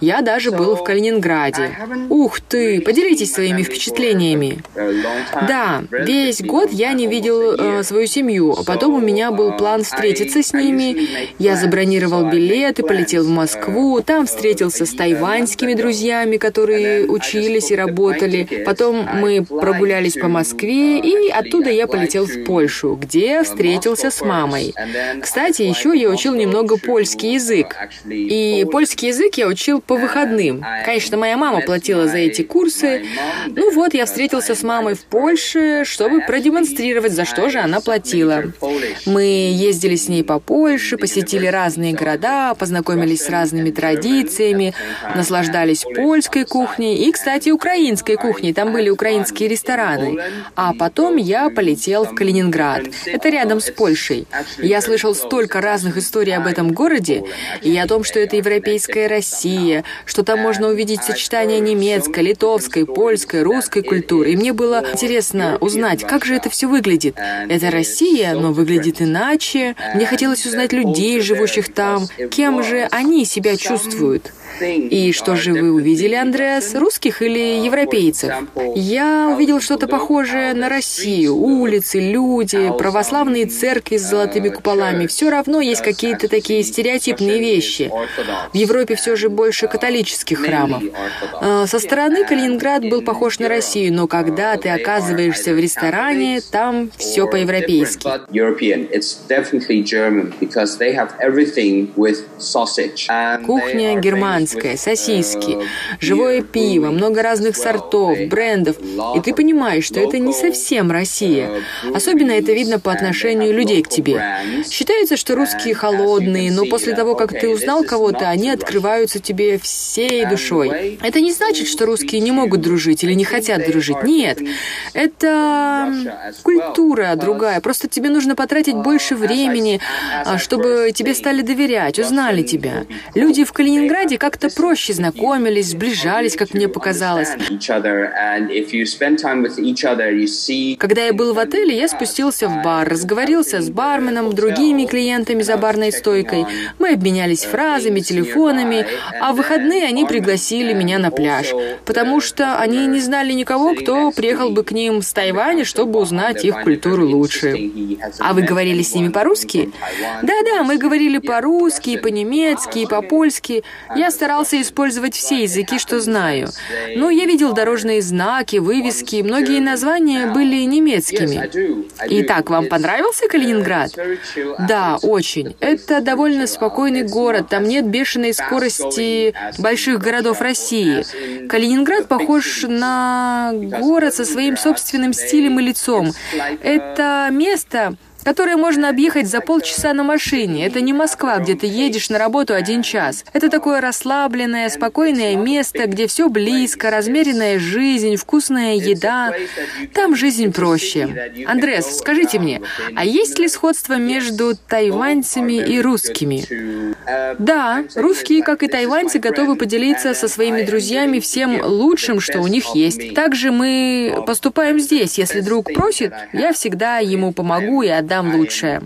Speaker 8: Я даже был в Калининграде. Ух ты, поделитесь своими впечатлениями. Да, весь год я не видел э, свою семью, а потом у меня был план встретиться с ними. Я забронировал билеты, полетел в Москву, там встретился с тайваньскими друзьями, которые учились и работали. Потом мы прогулялись по Москве, и оттуда я полетел в Польшу, где встретился с мамой. Кстати, еще я учил немного польский язык. И польский язык я учил по выходным. Конечно, моя мама платила за эти курсы. Ну вот, я встретился с мамой в Польше, чтобы продемонстрировать, за что же она платила. Мы ездили с ней по Польше, посетили разные города, познакомились с разными традициями, наслаждались польской кухней и, кстати, украинской кухней. Там были украинские рестораны. А потом я полетел в Калининград. Это рядом с Польшей. Я слышал столько разных историй об этом городе, люди. И о том, что это европейская Россия, что там можно увидеть сочетание немецкой, литовской, польской, русской культуры. И мне было интересно узнать, как же это все выглядит. Это Россия, но выглядит иначе. Мне хотелось узнать людей, живущих там, кем же они себя чувствуют. И что же вы увидели, Андреас, русских или европейцев? Я увидел что-то похожее на Россию. Улицы, люди, православные церкви с золотыми куполами. Все равно есть какие-то такие стереотипные вещи. В Европе все же больше католических храмов. А, со стороны Калининград был похож на Россию, но когда ты оказываешься в ресторане, там все по-европейски. Кухня германская шампанское, сосиски, живое пиво, много разных сортов, брендов. И ты понимаешь, что это не совсем Россия. Особенно это видно по отношению людей к тебе. Считается, что русские холодные, но после того, как ты узнал кого-то, они открываются тебе всей душой. Это не значит, что русские не могут дружить или не хотят дружить. Нет. Это культура другая. Просто тебе нужно потратить больше времени, а, чтобы тебе стали доверять, узнали тебя. Люди в Калининграде как как-то проще знакомились, сближались, как мне показалось. Когда я был в отеле, я спустился в бар, разговорился с барменом, другими клиентами за барной стойкой. Мы обменялись фразами, телефонами, а в выходные они пригласили меня на пляж, потому что они не знали никого, кто приехал бы к ним с Тайваня, чтобы узнать их культуру лучше. А вы говорили с ними по-русски? Да-да, мы говорили по-русски, по-немецки, по-польски. Я старался использовать все языки, что знаю. Но я видел дорожные знаки, вывески, многие названия были немецкими. Итак, вам понравился Калининград? Да, очень. Это довольно спокойный город, там нет бешеной скорости больших городов России. Калининград похож на город со своим собственным стилем и лицом. Это место, которое можно объехать за полчаса на машине. Это не Москва, где ты едешь на работу один час. Это такое расслабленное, спокойное место, где все близко, размеренная жизнь, вкусная еда. Там жизнь проще. Андрес, скажите мне, а есть ли сходство между тайваньцами и русскими? Да, русские, как и тайваньцы, готовы поделиться со своими друзьями всем лучшим, что у них есть. Также мы поступаем здесь. Если друг просит, я всегда ему помогу и отдам дам лучшее.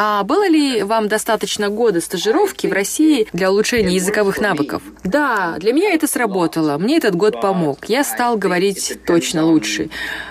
Speaker 8: А было ли вам достаточно года стажировки в России для улучшения языковых навыков? Да, для меня это сработало. Мне этот год помог. Я стал говорить точно лучше.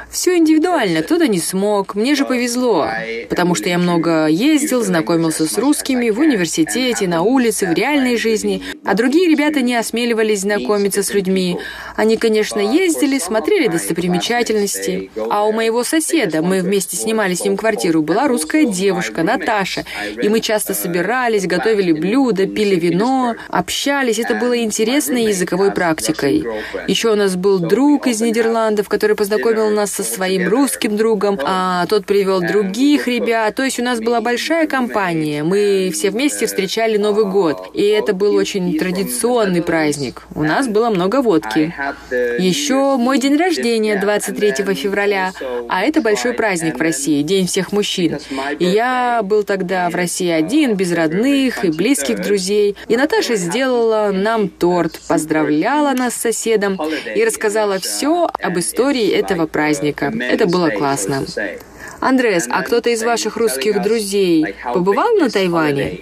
Speaker 8: Все индивидуально, кто-то не смог. Мне же повезло, потому что я много ездил, знакомился с русскими в университете, на улице, в реальной жизни, а другие ребята не осмеливались знакомиться с людьми. Они, конечно, ездили, смотрели достопримечательности. А у моего соседа, мы вместе снимали с ним квартиру, была русская девушка, Наташа, и мы часто собирались, готовили блюда, пили вино, общались. Это было интересной языковой практикой. Еще у нас был друг из Нидерландов, который познакомил нас со своим русским другом, а тот привел других ребят. То есть у нас была большая компания. Мы все вместе встречали Новый год. И это был очень традиционный праздник. У нас было много водки. Еще мой день рождения 23 февраля. А это большой праздник в России, День всех мужчин. И я был тогда в России один, без родных и близких друзей. И Наташа сделала нам торт, поздравляла нас с соседом и рассказала все об истории этого праздника праздника. Это было классно. Андреас, а кто-то из ваших русских друзей побывал на Тайване?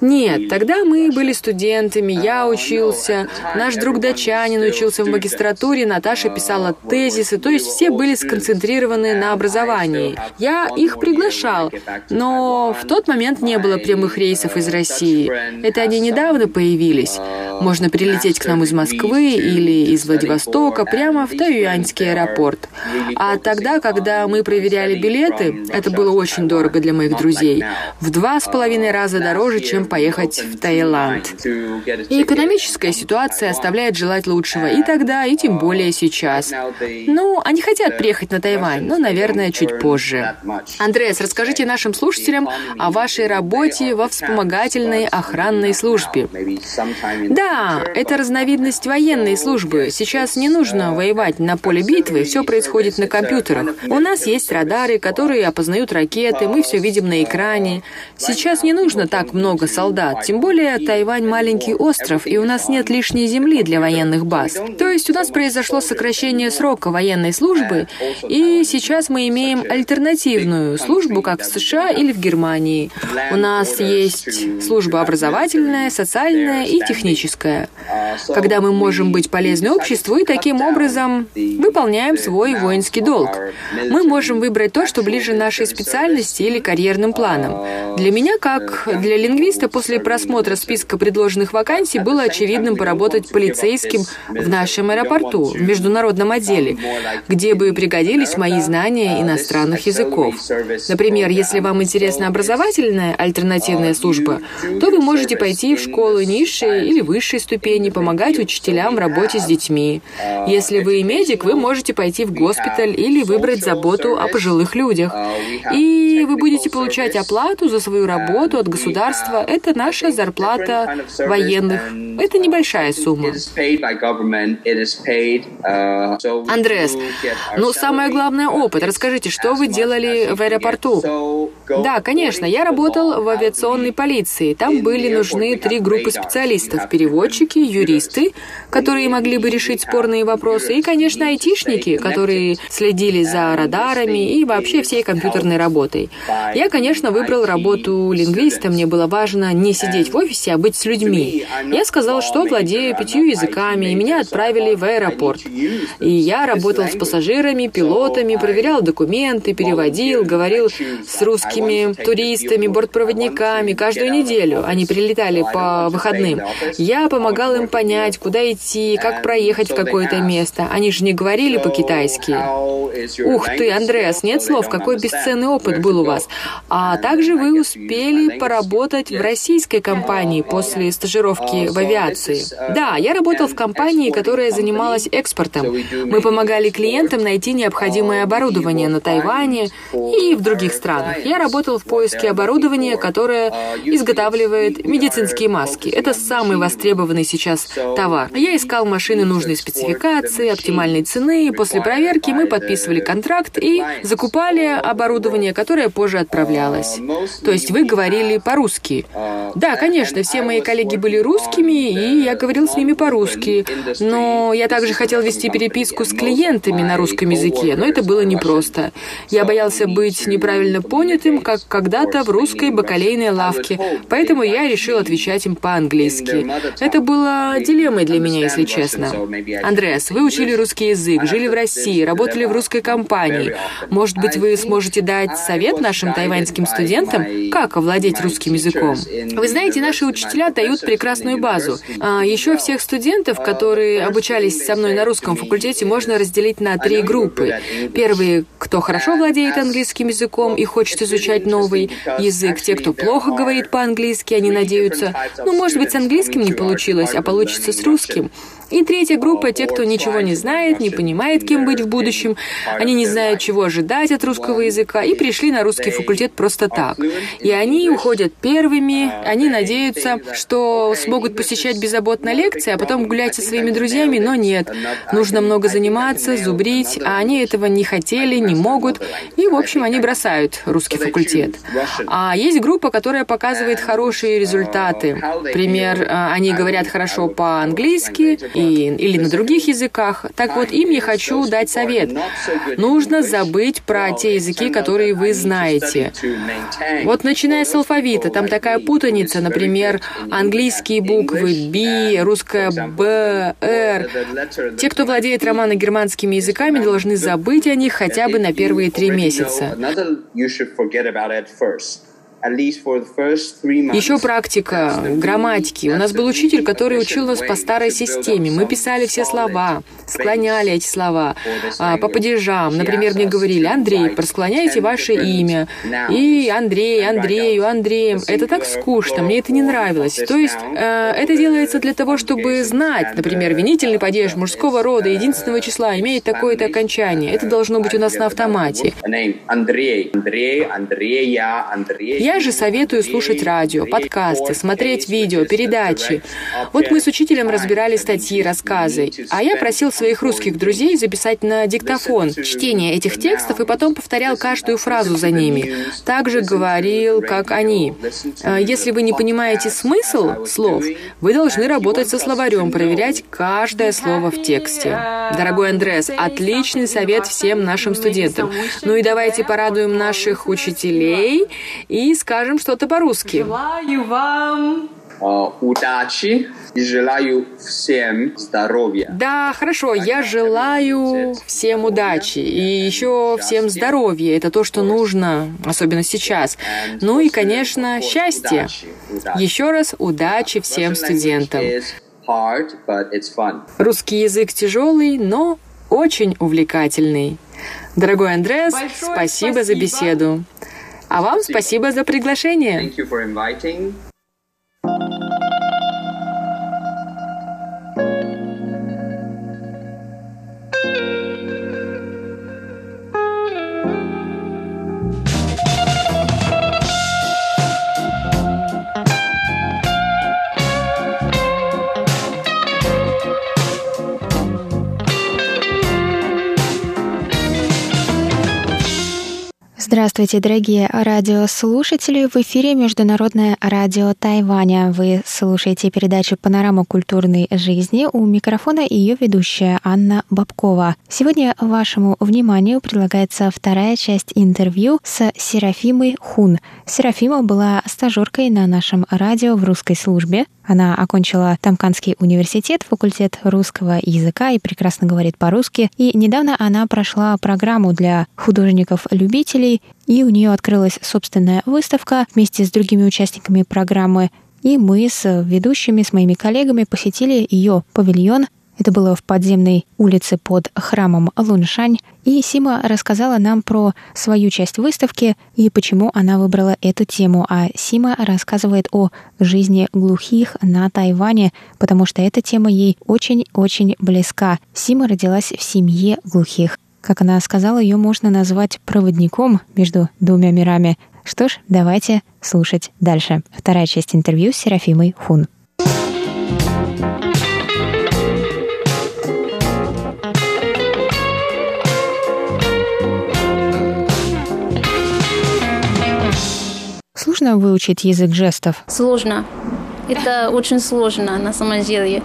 Speaker 8: Нет, тогда мы были студентами, я учился, наш друг датчанин учился в магистратуре, Наташа писала тезисы, то есть все были сконцентрированы на образовании. Я их приглашал, но в тот момент не было прямых рейсов из России. Это они недавно появились. Можно прилететь к нам из Москвы или из Владивостока прямо в Тайюаньский аэропорт. А тогда, когда мы проверяли билеты, это было очень дорого для моих друзей. В два с половиной раза дороже, чем поехать в Таиланд. И экономическая ситуация оставляет желать лучшего и тогда, и тем более сейчас. Ну, они хотят приехать на Тайвань, но, наверное, чуть позже. Андреас, расскажите нашим слушателям о вашей работе во вспомогательной охранной службе. Да, это разновидность военной службы. Сейчас не нужно воевать на поле битвы, все происходит на компьютерах. У нас есть радары, которые опознают ракеты, мы все видим на экране. Сейчас не нужно так много солдат, тем более Тайвань маленький остров, и у нас нет лишней земли для военных баз. То есть у нас произошло сокращение срока военной службы, и сейчас мы имеем альтернативную службу, как в США или в Германии. У нас есть служба образовательная, социальная и техническая, когда мы можем быть полезны обществу и таким образом выполняем свой воинский долг. Мы можем выбрать то, что ближе нашей специальности или карьерным планам. Для меня, как для лингвиста, после просмотра списка предложенных вакансий было очевидным поработать полицейским в нашем аэропорту, в международном отделе, где бы пригодились мои знания иностранных языков. Например, если вам интересна образовательная альтернативная служба, то вы можете пойти в школы низшей или высшей ступени, помогать учителям в работе с детьми. Если вы медик, вы можете пойти в госпиталь или выбрать заботу о пожилых людях. И вы будете получать оплату за свою работу от государства. Это наша зарплата военных. Это небольшая сумма. Андреас, ну самое главное опыт. Расскажите, что вы делали в аэропорту? Да, конечно, я работал в авиационной полиции. Там были нужны три группы специалистов. Переводчики, юристы, которые могли бы решить спорные вопросы, и, конечно, айтишники, которые следили за радарами и вообще всей компьютерной работой. Я, конечно, выбрал работу лингвиста. Мне было важно не сидеть в офисе, а быть с людьми. Я сказал, что владею пятью языками, и меня отправили в аэропорт. И я работал с пассажирами, пилотами, проверял документы, переводил, говорил с русскими туристами, бортпроводниками каждую неделю. Они прилетали по выходным. Я помогал им понять, куда идти, как проехать в какое-то место. Они же не говорили по-китайски. Ух ты, Андреас, нет слов, какой бесценный опыт был у вас. А также вы успели поработать в российской компании после стажировки в авиации. Да, я работал в компании, которая занималась экспортом. Мы помогали клиентам найти необходимое оборудование на Тайване и в других странах. Я работал в поиске оборудования, которое изготавливает медицинские маски. Это самый востребованный сейчас товар. Я искал машины нужной спецификации, оптимальной цены. После проверки мы подписывали контракт и закупали оборудование, которое позже отправлялось. То есть вы говорили по-русски. Да, конечно, все мои коллеги были русскими, и я говорил с ними по-русски. Но я также хотел вести переписку с клиентами на русском языке, но это было непросто. Я боялся быть неправильно понятым, как когда-то в русской бакалейной лавке, поэтому я решил отвечать им по-английски. Это было дилеммой для меня, если честно. Андреас, вы учили русский язык, жили в России, работали в русской компании. Может быть, вы сможете дать совет нашим тайваньским студентам, как овладеть русским языком? Вы знаете, наши учителя дают прекрасную базу. А еще всех студентов, которые обучались со мной на русском факультете, можно разделить на три группы. Первые, кто хорошо владеет английским языком и хочет изучать новый язык. Те, кто плохо говорит по-английски, они надеются, ну, может быть, с английским не получилось, а получится с русским. И третья группа – те, кто ничего не знает, не понимает, кем быть в будущем, они не знают, чего ожидать от русского языка, и пришли на русский факультет просто так. И они уходят первыми, они надеются, что смогут посещать беззаботно лекции, а потом гулять со своими друзьями, но нет. Нужно много заниматься, зубрить, а они этого не хотели, не могут, и, в общем, они бросают русский факультет. А есть группа, которая показывает хорошие результаты. Пример, они говорят хорошо по-английски, и, или на других языках. Так вот, им я хочу дать совет. Нужно забыть про те языки, которые вы знаете. Вот начиная с алфавита, там такая путаница, например, английские буквы B, русская B, R. Те, кто владеет романо-германскими языками, должны забыть о них хотя бы на первые три месяца. Еще практика грамматики. У нас был учитель, который учил нас по старой системе. Мы писали все слова, склоняли эти слова а, по падежам. Например, мне говорили, Андрей, просклоняйте ваше имя. И Андрей, Андрею, Андреем. Это так скучно, мне это не нравилось. То есть э, это делается для того, чтобы знать, например, винительный падеж мужского рода единственного числа имеет такое-то окончание. Это должно быть у нас на автомате.
Speaker 9: Андрей, Андрей, Андрея, Андрей.
Speaker 8: Я же советую слушать радио, подкасты, смотреть видео, передачи. Вот мы с учителем разбирали статьи, рассказы, а я просил своих русских друзей записать на диктофон чтение этих текстов и потом повторял каждую фразу за ними. Также говорил, как они. А если вы не понимаете смысл слов, вы должны работать со словарем, проверять каждое слово в тексте. Дорогой Андрес, отличный совет всем нашим студентам. Ну и давайте порадуем наших учителей и скажем что-то по-русски.
Speaker 11: Желаю вам
Speaker 9: Uh, удачи и желаю всем здоровья.
Speaker 8: Да, хорошо, я желаю всем удачи и еще всем здоровья. Это то, что нужно, особенно сейчас. Ну и, конечно, счастья. Еще раз удачи всем студентам. Русский язык тяжелый, но очень увлекательный. Дорогой Андреас, спасибо, спасибо за беседу. А вам спасибо за приглашение.
Speaker 6: Здравствуйте, дорогие радиослушатели! В эфире Международное радио Тайваня. Вы слушаете передачу «Панорама культурной жизни». У микрофона ее ведущая Анна Бабкова. Сегодня вашему вниманию предлагается вторая часть интервью с Серафимой Хун. Серафима была стажеркой на нашем радио в русской службе. Она окончила Тамканский университет, факультет русского языка и прекрасно говорит по-русски. И недавно она прошла программу для художников-любителей, и у нее открылась собственная выставка вместе с другими участниками программы. И мы с ведущими, с моими коллегами посетили ее павильон это было в подземной улице под храмом Луншань. И Сима рассказала нам про свою часть выставки и почему она выбрала эту тему. А Сима рассказывает о жизни глухих на Тайване, потому что эта тема ей очень-очень близка. Сима родилась в семье глухих. Как она сказала, ее можно назвать проводником между двумя мирами. Что ж, давайте слушать дальше. Вторая часть интервью с Серафимой Хун. Сложно выучить язык жестов?
Speaker 12: Сложно. Это очень сложно на самом деле,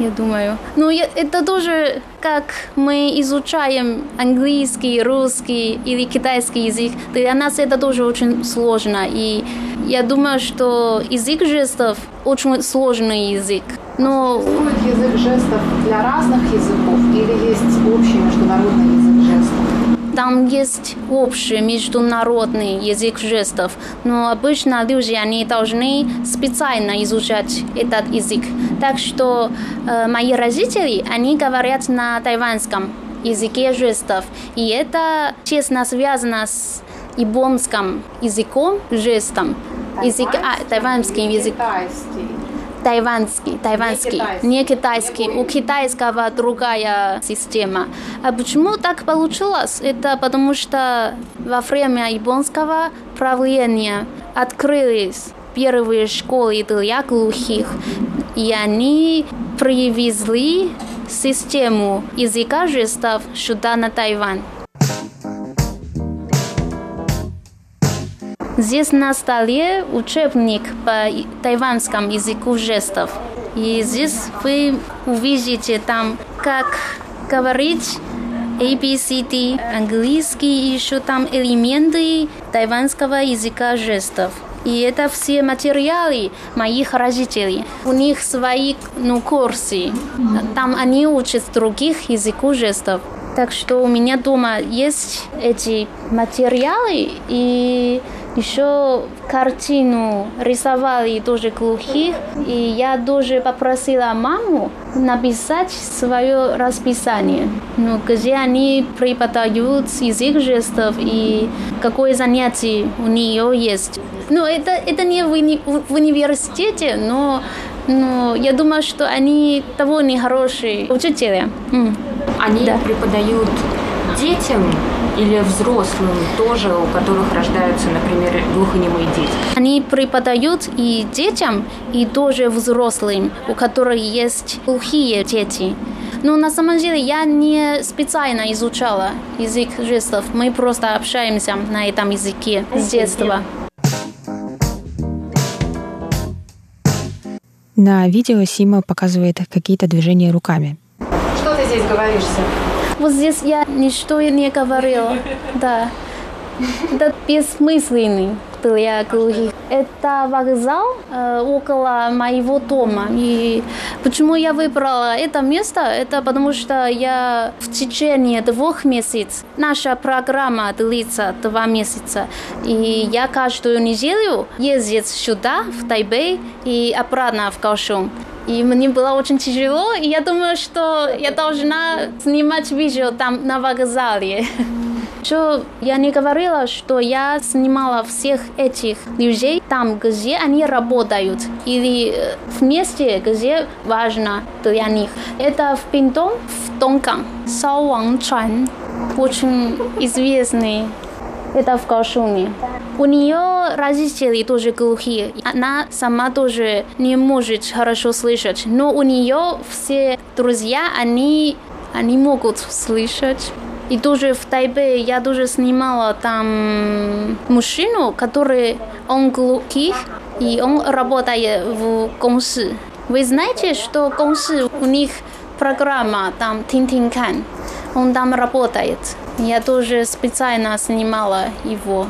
Speaker 12: я думаю. Но это тоже как мы изучаем английский, русский или китайский язык. Для нас это тоже очень сложно. И я думаю, что язык жестов очень сложный язык.
Speaker 6: Но... Существует язык жестов для разных языков или есть общий международный язык?
Speaker 12: Там есть общий международный язык жестов, но обычно люди они должны специально изучать этот язык. Так что э, мои родители, они говорят на тайванском языке жестов, и это честно связано с японским языком жестом, язык, а, тайванским языком тайванский, тайванский, не китайский. У китайского другая система. А почему так получилось? Это потому что во время японского правления открылись первые школы для глухих, и они привезли систему языка жестов сюда на Тайвань. Здесь на столе учебник по тайванскому языку жестов. И здесь вы увидите там, как говорить ABCD, английский, и еще там элементы тайванского языка жестов. И это все материалы моих родителей. У них свои ну, курсы. Там они учат других языков жестов. Так что у меня дома есть эти материалы, и еще картину рисовали тоже глухих. И я тоже попросила маму написать свое расписание. Ну, где они преподают язык жестов и какое занятие у нее есть. Ну, это, это не в, уни, в университете, но, но я думаю, что они довольно хорошие учителя.
Speaker 6: Они да. преподают детям или взрослым тоже, у которых рождаются, например, глухонемые дети?
Speaker 12: Они преподают и детям, и тоже взрослым, у которых есть глухие дети. Но на самом деле я не специально изучала язык жестов. Мы просто общаемся на этом языке с детства.
Speaker 6: На видео Сима показывает какие-то движения руками.
Speaker 10: Ты здесь говоришь,
Speaker 12: вот здесь я ничто не говорила. Да. Это бессмысленный я глухих. Это вокзал э, около моего дома. И почему я выбрала это место? Это потому что я в течение двух месяцев, наша программа длится два месяца, и я каждую неделю ездит сюда, в Тайбэй, и обратно в Каошун. И мне было очень тяжело, и я думаю, что я должна снимать видео там на вокзале. Что я не говорила, что я снимала всех этих людей там, где они работают, или э, в месте, где важно для них. Это в Пинтон, в Донкан, Сао Ван Чан, очень известный это в Каошуне. У нее родители тоже глухие. Она сама тоже не может хорошо слышать. Но у нее все друзья, они, они могут слышать. И тоже в Тайбе я тоже снимала там мужчину, который он глухих, и он работает в Гонсы. Вы знаете, что Гонсы, у них программа там Тинтинкан, он там работает. Я тоже специально снимала его.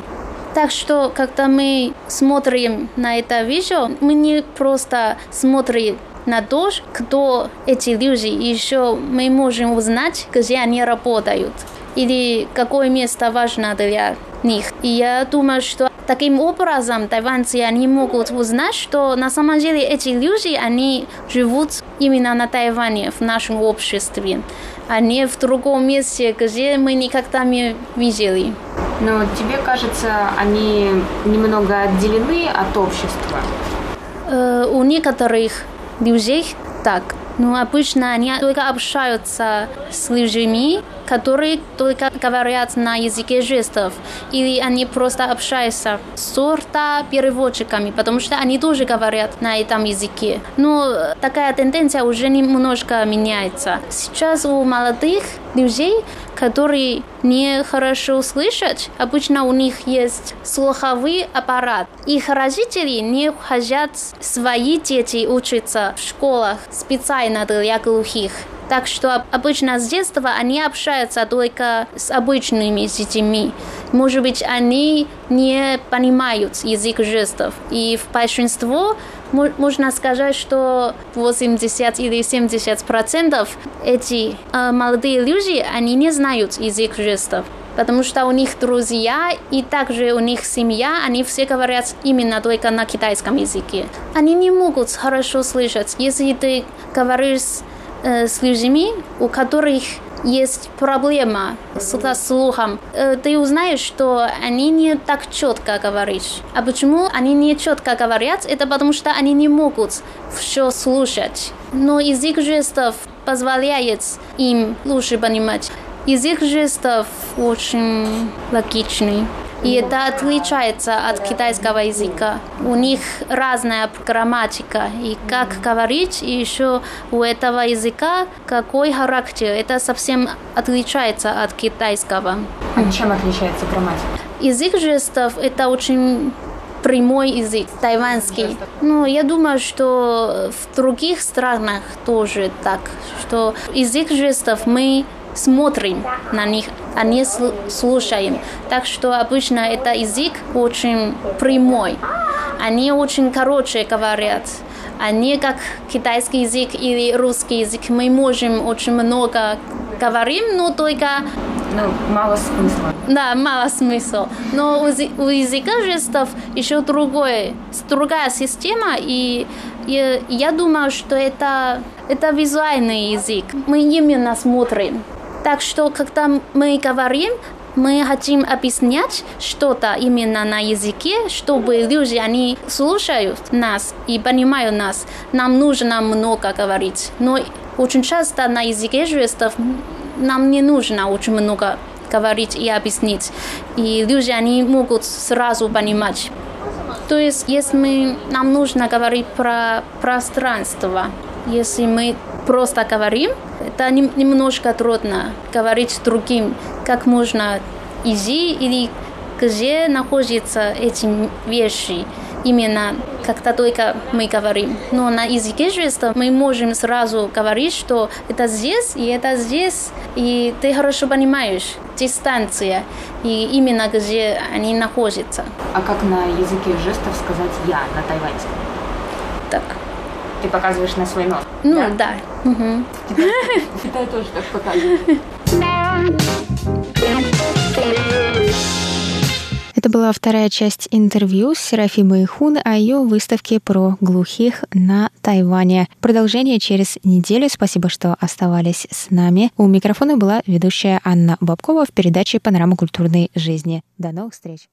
Speaker 12: Так что, когда мы смотрим на это видео, мы не просто смотрим на то, кто эти люди, еще мы можем узнать, где они работают или какое место важно для них. И я думаю, что таким образом тайваньцы они могут узнать, что на самом деле эти люди, они живут именно на Тайване, в нашем обществе, а не в другом месте, где мы никогда не видели.
Speaker 6: Но тебе кажется, они немного отделены от общества?
Speaker 12: Э, у некоторых людей так. Но обычно они только общаются с людьми, которые только говорят на языке жестов, или они просто общаются с переводчиками, потому что они тоже говорят на этом языке. Но такая тенденция уже немножко меняется. Сейчас у молодых людей, которые не хорошо слышат, обычно у них есть слуховой аппарат. Их родители не хотят свои дети учиться в школах специально для глухих. Так что обычно с детства они общаются только с обычными детьми. Может быть, они не понимают язык жестов. И в большинстве можно сказать, что 80 или 70 процентов эти э, молодые люди, они не знают язык жестов потому что у них друзья и также у них семья, они все говорят именно только на китайском языке. Они не могут хорошо слышать, если ты говоришь с людьми, у которых есть проблема с слухом, э, ты узнаешь, что они не так четко говорят. А почему они не четко говорят? Это потому что они не могут все слушать. Но язык жестов позволяет им лучше понимать. Язык жестов очень логичный. И это отличается от китайского языка. У них разная грамматика. И как говорить, и еще у этого языка какой характер. Это совсем отличается от китайского.
Speaker 6: А чем отличается грамматика?
Speaker 12: Язык жестов – это очень прямой язык, тайваньский. Ну, я думаю, что в других странах тоже так, что язык жестов мы смотрим на них, а не слушаем. Так что обычно это язык очень прямой. Они очень короче говорят. А не как китайский язык или русский язык. Мы можем очень много говорим, но только
Speaker 11: Ну, мало смысла.
Speaker 12: Да, мало смысла. Но у, у языка жестов еще другой, другая система, и, и я думаю, что это, это визуальный язык. Мы именно смотрим. Так что, когда мы говорим, мы хотим объяснять что-то именно на языке, чтобы люди, они слушают нас и понимают нас. Нам нужно много говорить. Но очень часто на языке жестов нам не нужно очень много говорить и объяснить. И люди, они могут сразу понимать. То есть, если мы, нам нужно говорить про пространство, если мы просто говорим, это немножко трудно говорить другим, как можно идти или где находятся эти вещи именно когда только мы говорим. Но на языке жестов мы можем сразу говорить, что это здесь и это здесь, и ты хорошо понимаешь дистанция и именно где они находятся.
Speaker 11: А как на языке жестов сказать «я» на тайваньском?
Speaker 12: Так.
Speaker 11: Ты показываешь на свой нос?
Speaker 12: Ну, да. да. Угу.
Speaker 11: Китай тоже так показывает.
Speaker 6: Это была вторая часть интервью с Серафимой Хун о ее выставке про глухих на Тайване. Продолжение через неделю. Спасибо, что оставались с нами. У микрофона была ведущая Анна Бабкова в передаче «Панорама культурной жизни». До новых встреч!